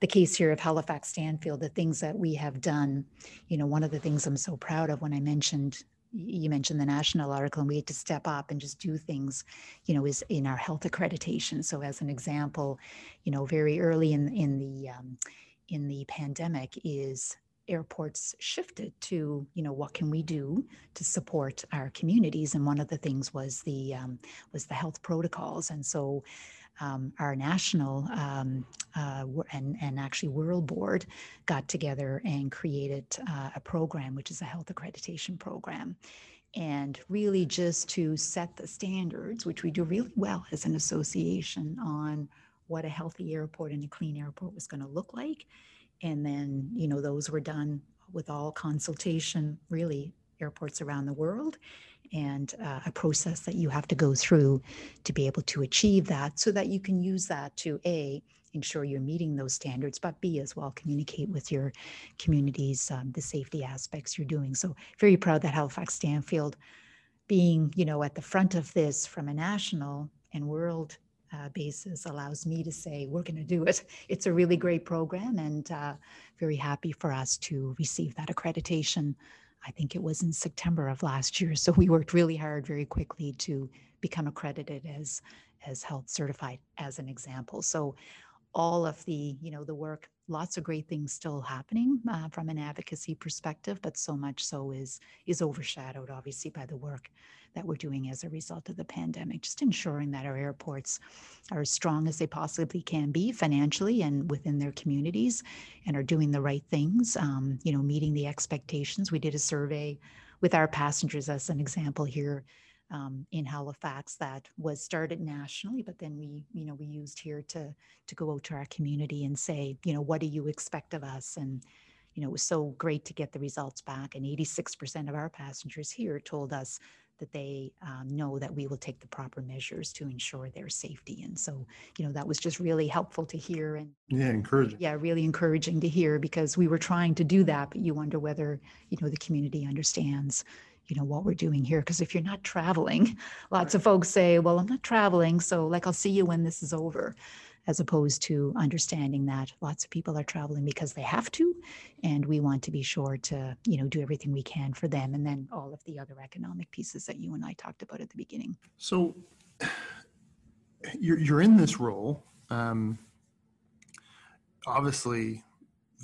the case here of halifax stanfield the things that we have done. You know one of the things i'm so proud of when i mentioned you mentioned the national article and we had to step up and just do things you know is in our health accreditation. So as an example you know very early in in the um, in the pandemic is airports shifted to you know what can we do to support our communities? And one of the things was the um, was the health protocols. And so um, our national um, uh, and, and actually world board got together and created uh, a program which is a health accreditation program. And really just to set the standards which we do really well as an association on what a healthy airport and a clean airport was going to look like. And then, you know, those were done with all consultation, really, airports around the world, and uh, a process that you have to go through to be able to achieve that so that you can use that to A, ensure you're meeting those standards, but B, as well, communicate with your communities um, the safety aspects you're doing. So, very proud that Halifax Stanfield being, you know, at the front of this from a national and world uh, basis allows me to say we're going to do it. It's a really great program and uh, very happy for us to receive that accreditation. I think it was in September of last year. So we worked really hard very quickly to become accredited as as health certified as an example. So all of the you know the work lots of great things still happening uh, from an advocacy perspective but so much so is is overshadowed obviously by the work that we're doing as a result of the pandemic, just ensuring that our airports are as strong as they possibly can be financially and within their communities and are doing the right things, um, you know, meeting the expectations. We did a survey with our passengers as an example here um, in Halifax that was started nationally, but then we, you know, we used here to to go out to our community and say, you know, what do you expect of us? And you know, it was so great to get the results back. And 86% of our passengers here told us that they um, know that we will take the proper measures to ensure their safety. And so, you know, that was just really helpful to hear. And yeah, encouraging. Yeah, really encouraging to hear because we were trying to do that, but you wonder whether, you know, the community understands you know what we're doing here because if you're not traveling lots of folks say well i'm not traveling so like i'll see you when this is over as opposed to understanding that lots of people are traveling because they have to and we want to be sure to you know do everything we can for them and then all of the other economic pieces that you and i talked about at the beginning. So you're, you're in this role um, obviously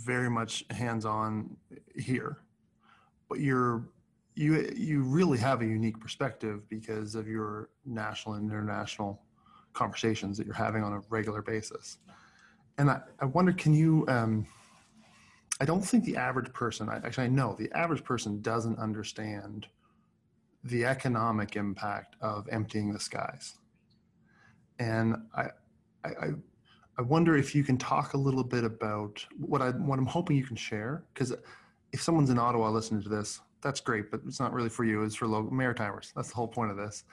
very much hands-on here but you're you you really have a unique perspective because of your national and international conversations that you're having on a regular basis. And I, I wonder, can you, um, I don't think the average person, actually, I know the average person doesn't understand the economic impact of emptying the skies. And I, I, I wonder if you can talk a little bit about what I what I'm hoping you can share because if someone's in Ottawa listening to this, that's great, but it's not really for you. It's for local Maritimers. That's the whole point of this.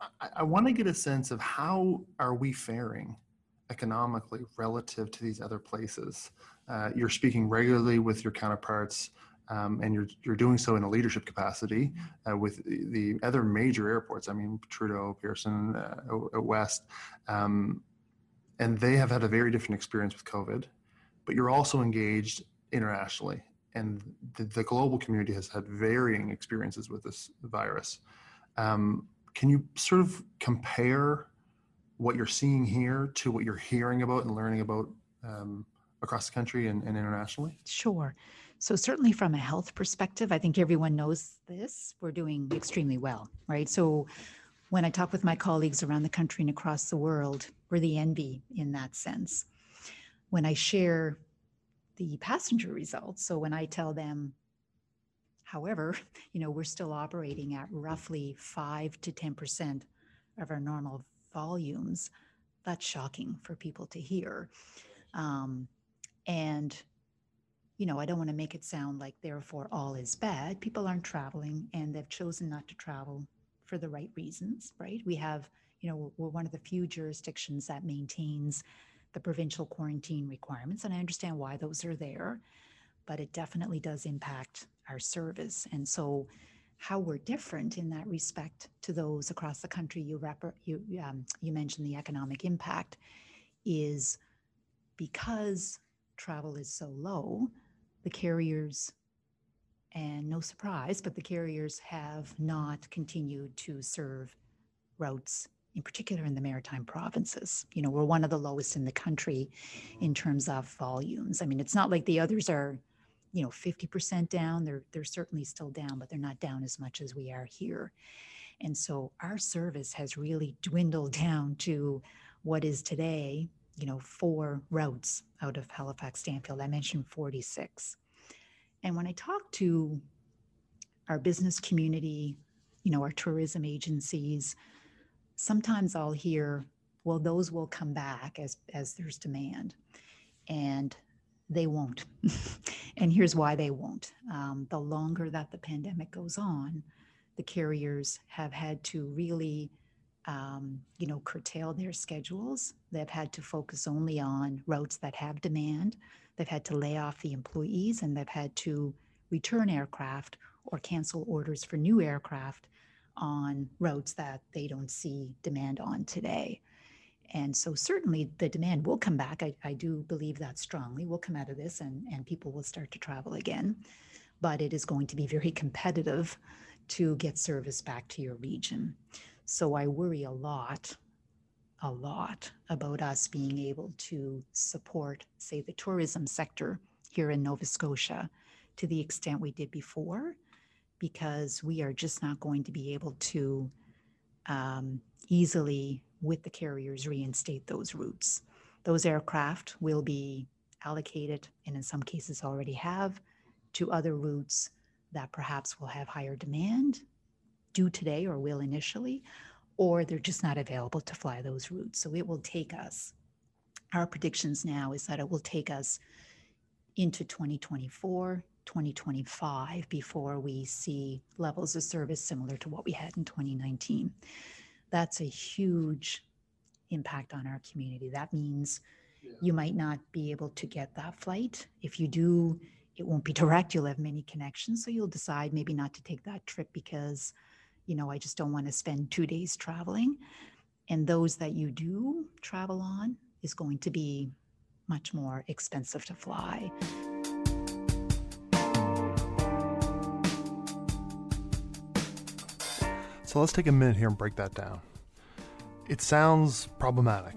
I, I want to get a sense of how are we faring economically relative to these other places. Uh, you're speaking regularly with your counterparts, um, and you're you're doing so in a leadership capacity uh, with the other major airports. I mean, Trudeau, Pearson, uh, West, um, and they have had a very different experience with COVID. But you're also engaged internationally, and the, the global community has had varying experiences with this virus. Um, can you sort of compare what you're seeing here to what you're hearing about and learning about um, across the country and, and internationally? Sure. So, certainly from a health perspective, I think everyone knows this. We're doing extremely well, right? So, when I talk with my colleagues around the country and across the world, we're the envy in that sense. When I share the passenger results. So when I tell them, however, you know, we're still operating at roughly five to 10% of our normal volumes, that's shocking for people to hear. Um, and, you know, I don't want to make it sound like therefore all is bad. People aren't traveling and they've chosen not to travel for the right reasons, right? We have, you know, we're one of the few jurisdictions that maintains the provincial quarantine requirements. And I understand why those are there, but it definitely does impact our service. And so, how we're different in that respect to those across the country, you, rep- you, um, you mentioned the economic impact, is because travel is so low, the carriers, and no surprise, but the carriers have not continued to serve routes in particular in the maritime provinces. You know, we're one of the lowest in the country in terms of volumes. I mean, it's not like the others are, you know, 50% down. They're they're certainly still down, but they're not down as much as we are here. And so our service has really dwindled down to what is today, you know, four routes out of Halifax Stanfield. I mentioned 46. And when I talk to our business community, you know, our tourism agencies, sometimes I'll hear, well, those will come back as, as there's demand. And they won't. and here's why they won't. Um, the longer that the pandemic goes on, the carriers have had to really, um, you know, curtail their schedules. They've had to focus only on routes that have demand. They've had to lay off the employees and they've had to return aircraft or cancel orders for new aircraft on routes that they don't see demand on today. And so certainly the demand will come back. I, I do believe that strongly. We'll come out of this and, and people will start to travel again. But it is going to be very competitive to get service back to your region. So I worry a lot, a lot about us being able to support, say, the tourism sector here in Nova Scotia to the extent we did before because we are just not going to be able to um, easily, with the carriers, reinstate those routes. Those aircraft will be allocated, and in some cases already have, to other routes that perhaps will have higher demand due today or will initially, or they're just not available to fly those routes. So it will take us, our predictions now is that it will take us into 2024 2025 before we see levels of service similar to what we had in 2019. That's a huge impact on our community. That means yeah. you might not be able to get that flight. If you do, it won't be direct. You'll have many connections. So you'll decide maybe not to take that trip because, you know, I just don't want to spend two days traveling. And those that you do travel on is going to be much more expensive to fly. So let's take a minute here and break that down. It sounds problematic.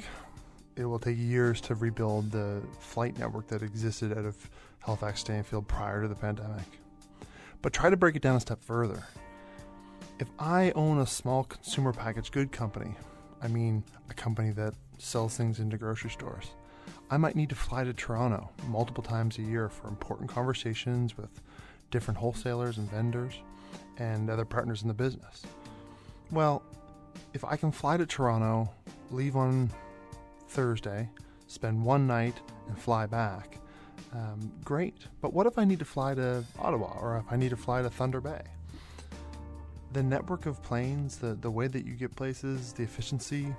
It will take years to rebuild the flight network that existed out of Halifax Stanfield prior to the pandemic. But try to break it down a step further. If I own a small consumer packaged good company, I mean a company that sells things into grocery stores, I might need to fly to Toronto multiple times a year for important conversations with different wholesalers and vendors and other partners in the business. Well, if I can fly to Toronto, leave on Thursday, spend one night, and fly back, um, great. But what if I need to fly to Ottawa or if I need to fly to Thunder Bay? The network of planes, the, the way that you get places, the efficiency,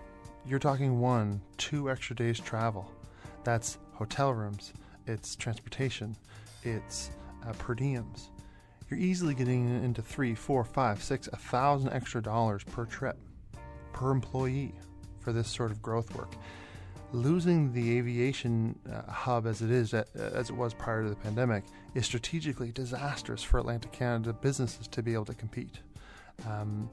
you're talking one, two extra days travel. That's hotel rooms, it's transportation, it's uh, per diems you're easily getting into three, four, five, six, a thousand extra dollars per trip, per employee for this sort of growth work. Losing the aviation uh, hub as it is, uh, as it was prior to the pandemic, is strategically disastrous for Atlantic Canada businesses to be able to compete. Um,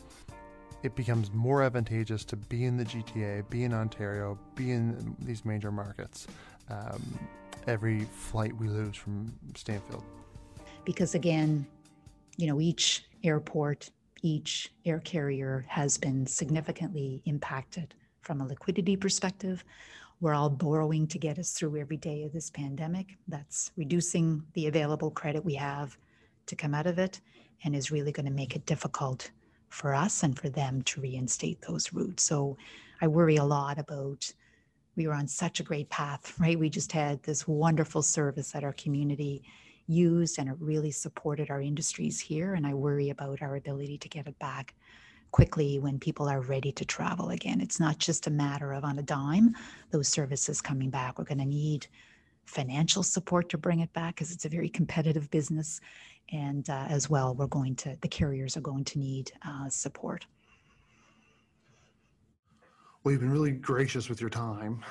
it becomes more advantageous to be in the GTA, be in Ontario, be in these major markets. Um, every flight we lose from Stanfield. Because again, you know, each airport, each air carrier has been significantly impacted from a liquidity perspective we're all borrowing to get us through every day of this pandemic. That's reducing the available credit we have to come out of it and is really going to make it difficult for us and for them to reinstate those routes. So I worry a lot about we were on such a great path, right? We just had this wonderful service at our community used and it really supported our industries here. And I worry about our ability to get it back quickly when people are ready to travel again. It's not just a matter of on a dime, those services coming back. We're going to need financial support to bring it back because it's a very competitive business. And uh, as well, we're going to, the carriers are going to need uh, support. Well, you've been really gracious with your time.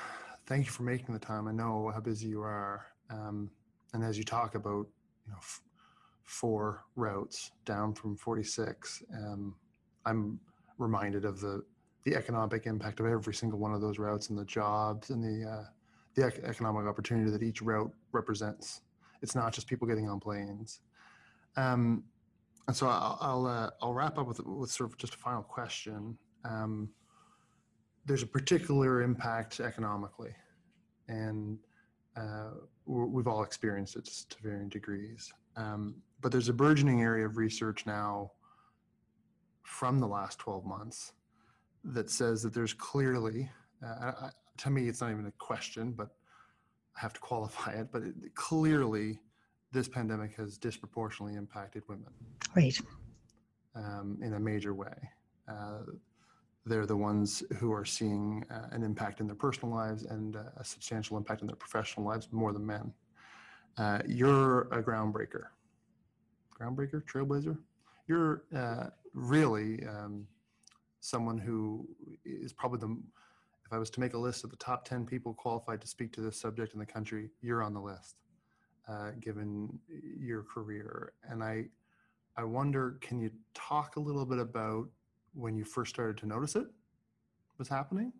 Thank you for making the time. I know how busy you are. Um, and as you talk about, you know, f- four routes down from 46, um, I'm reminded of the the economic impact of every single one of those routes and the jobs and the uh, the ec- economic opportunity that each route represents. It's not just people getting on planes. Um, and so I'll I'll, uh, I'll wrap up with with sort of just a final question. Um, there's a particular impact economically, and uh, we've all experienced it to varying degrees. Um, but there's a burgeoning area of research now from the last 12 months that says that there's clearly, uh, I, to me, it's not even a question, but I have to qualify it, but it, clearly this pandemic has disproportionately impacted women. Right. Um, in a major way. Uh, they're the ones who are seeing uh, an impact in their personal lives and uh, a substantial impact in their professional lives more than men. Uh, you're a groundbreaker, groundbreaker, trailblazer. You're uh, really um, someone who is probably the, if I was to make a list of the top 10 people qualified to speak to this subject in the country, you're on the list, uh, given your career. And I, I wonder, can you talk a little bit about when you first started to notice it was happening?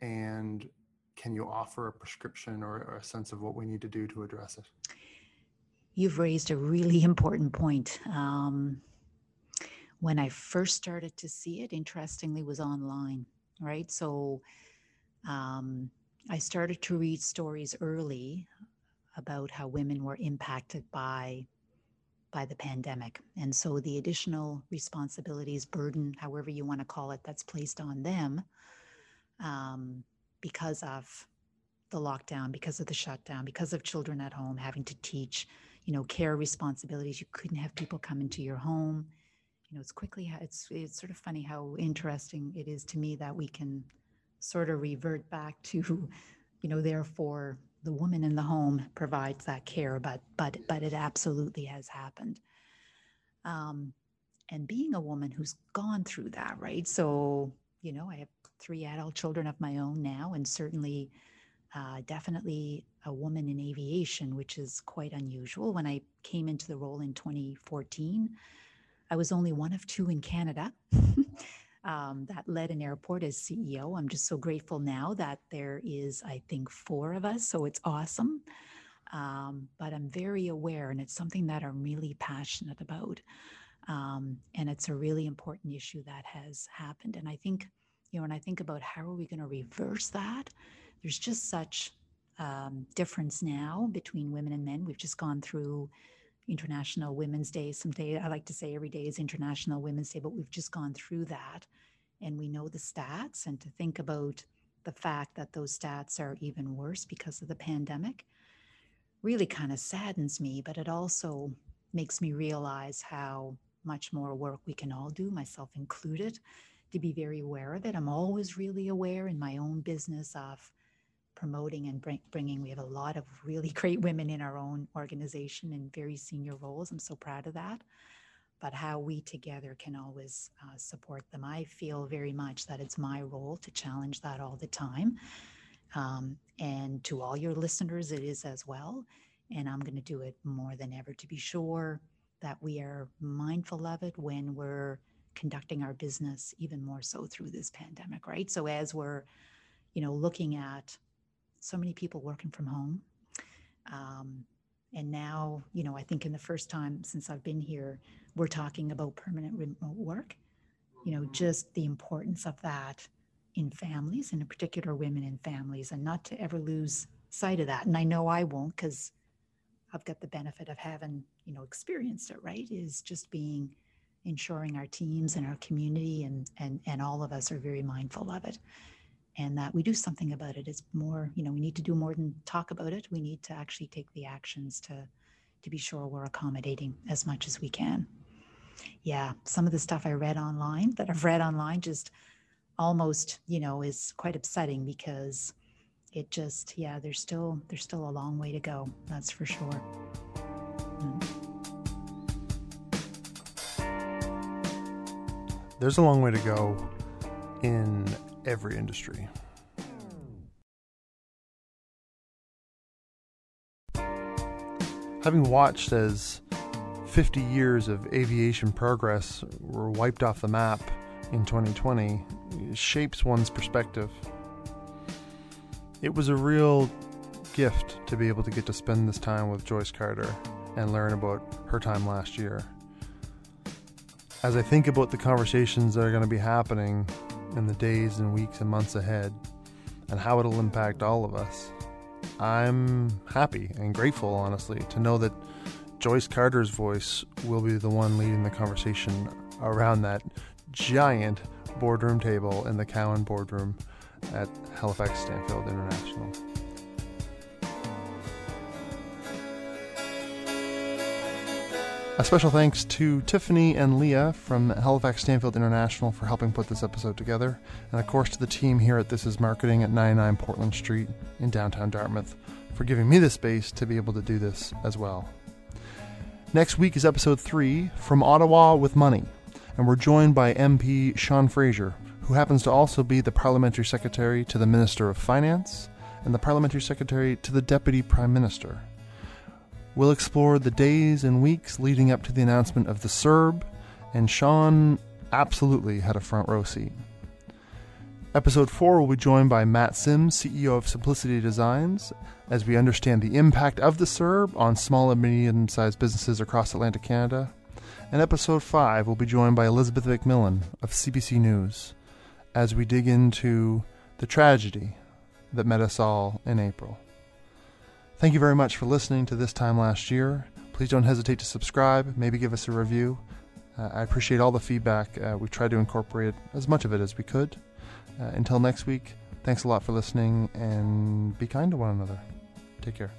And can you offer a prescription or, or, a sense of what we need to do to address it? You've raised a really important point. Um, when I first started to see it, interestingly, was online, right? So um, I started to read stories early about how women were impacted by by the pandemic. And so the additional responsibilities, burden, however you want to call it, that's placed on them um, because of the lockdown, because of the shutdown, because of children at home having to teach, you know, care responsibilities. You couldn't have people come into your home. You know, it's quickly, it's, it's sort of funny how interesting it is to me that we can sort of revert back to, you know, therefore the woman in the home provides that care, but but but it absolutely has happened. Um, and being a woman who's gone through that, right? So you know, I have three adult children of my own now, and certainly, uh, definitely a woman in aviation, which is quite unusual. When I came into the role in 2014, I was only one of two in Canada. um, that led an airport as CEO. I'm just so grateful now that there is, I think, four of us. So it's awesome. Um, but I'm very aware, and it's something that I'm really passionate about. Um, and it's a really important issue that has happened. And I think, you know, when I think about how are we going to reverse that, there's just such um, difference now between women and men. We've just gone through International Women's Day. Some day I like to say every day is International Women's Day, but we've just gone through that and we know the stats. And to think about the fact that those stats are even worse because of the pandemic really kind of saddens me, but it also makes me realize how much more work we can all do, myself included, to be very aware of it. I'm always really aware in my own business of promoting and bring, bringing. We have a lot of really great women in our own organization in very senior roles. I'm so proud of that. But how we together can always uh, support them. I feel very much that it's my role to challenge that all the time. Um, and to all your listeners, it is as well. And I'm going to do it more than ever to be sure that we are mindful of it when we're conducting our business, even more so through this pandemic, right? So as we're, you know, looking at so many people working from home. Um, and now, you know, I think in the first time since I've been here, we're talking about permanent remote work. You know, just the importance of that in families, and in particular women in families, and not to ever lose sight of that. And I know I won't because I've got the benefit of having, you know, experienced it, right? Is just being ensuring our teams and our community and and and all of us are very mindful of it and that we do something about it. Is more you know we need to do more than talk about it. We need to actually take the actions to to be sure we're accommodating as much as we can. Yeah some of the stuff i read online that i've read online just almost you know is quite upsetting because it just yeah there's still there's still a long way to go that's for sure. There's a long way to go in every industry. Having watched as 50 years of aviation progress were wiped off the map in 2020 shapes one's perspective. It was a real gift to be able to get to spend this time with Joyce Carter and learn about her time last year as I think about the conversations that are going to be happening in the days and weeks and months ahead and how it'll impact all of us, I'm happy and grateful, honestly, to know that Joyce Carter's voice will be the one leading the conversation around that giant boardroom table in the Cowan boardroom at Halifax Stanfield International. A special thanks to Tiffany and Leah from Halifax Stanfield International for helping put this episode together, and of course to the team here at This Is Marketing at 99 Portland Street in downtown Dartmouth for giving me the space to be able to do this as well. Next week is episode 3 From Ottawa with Money, and we're joined by MP Sean Fraser, who happens to also be the Parliamentary Secretary to the Minister of Finance and the Parliamentary Secretary to the Deputy Prime Minister. We'll explore the days and weeks leading up to the announcement of the CERB, and Sean absolutely had a front row seat. Episode 4 will be joined by Matt Sims, CEO of Simplicity Designs, as we understand the impact of the CERB on small and medium sized businesses across Atlantic Canada. And episode 5 will be joined by Elizabeth McMillan of CBC News as we dig into the tragedy that met us all in April. Thank you very much for listening to this time last year. Please don't hesitate to subscribe, maybe give us a review. Uh, I appreciate all the feedback. Uh, we've tried to incorporate as much of it as we could. Uh, until next week, thanks a lot for listening and be kind to one another. Take care.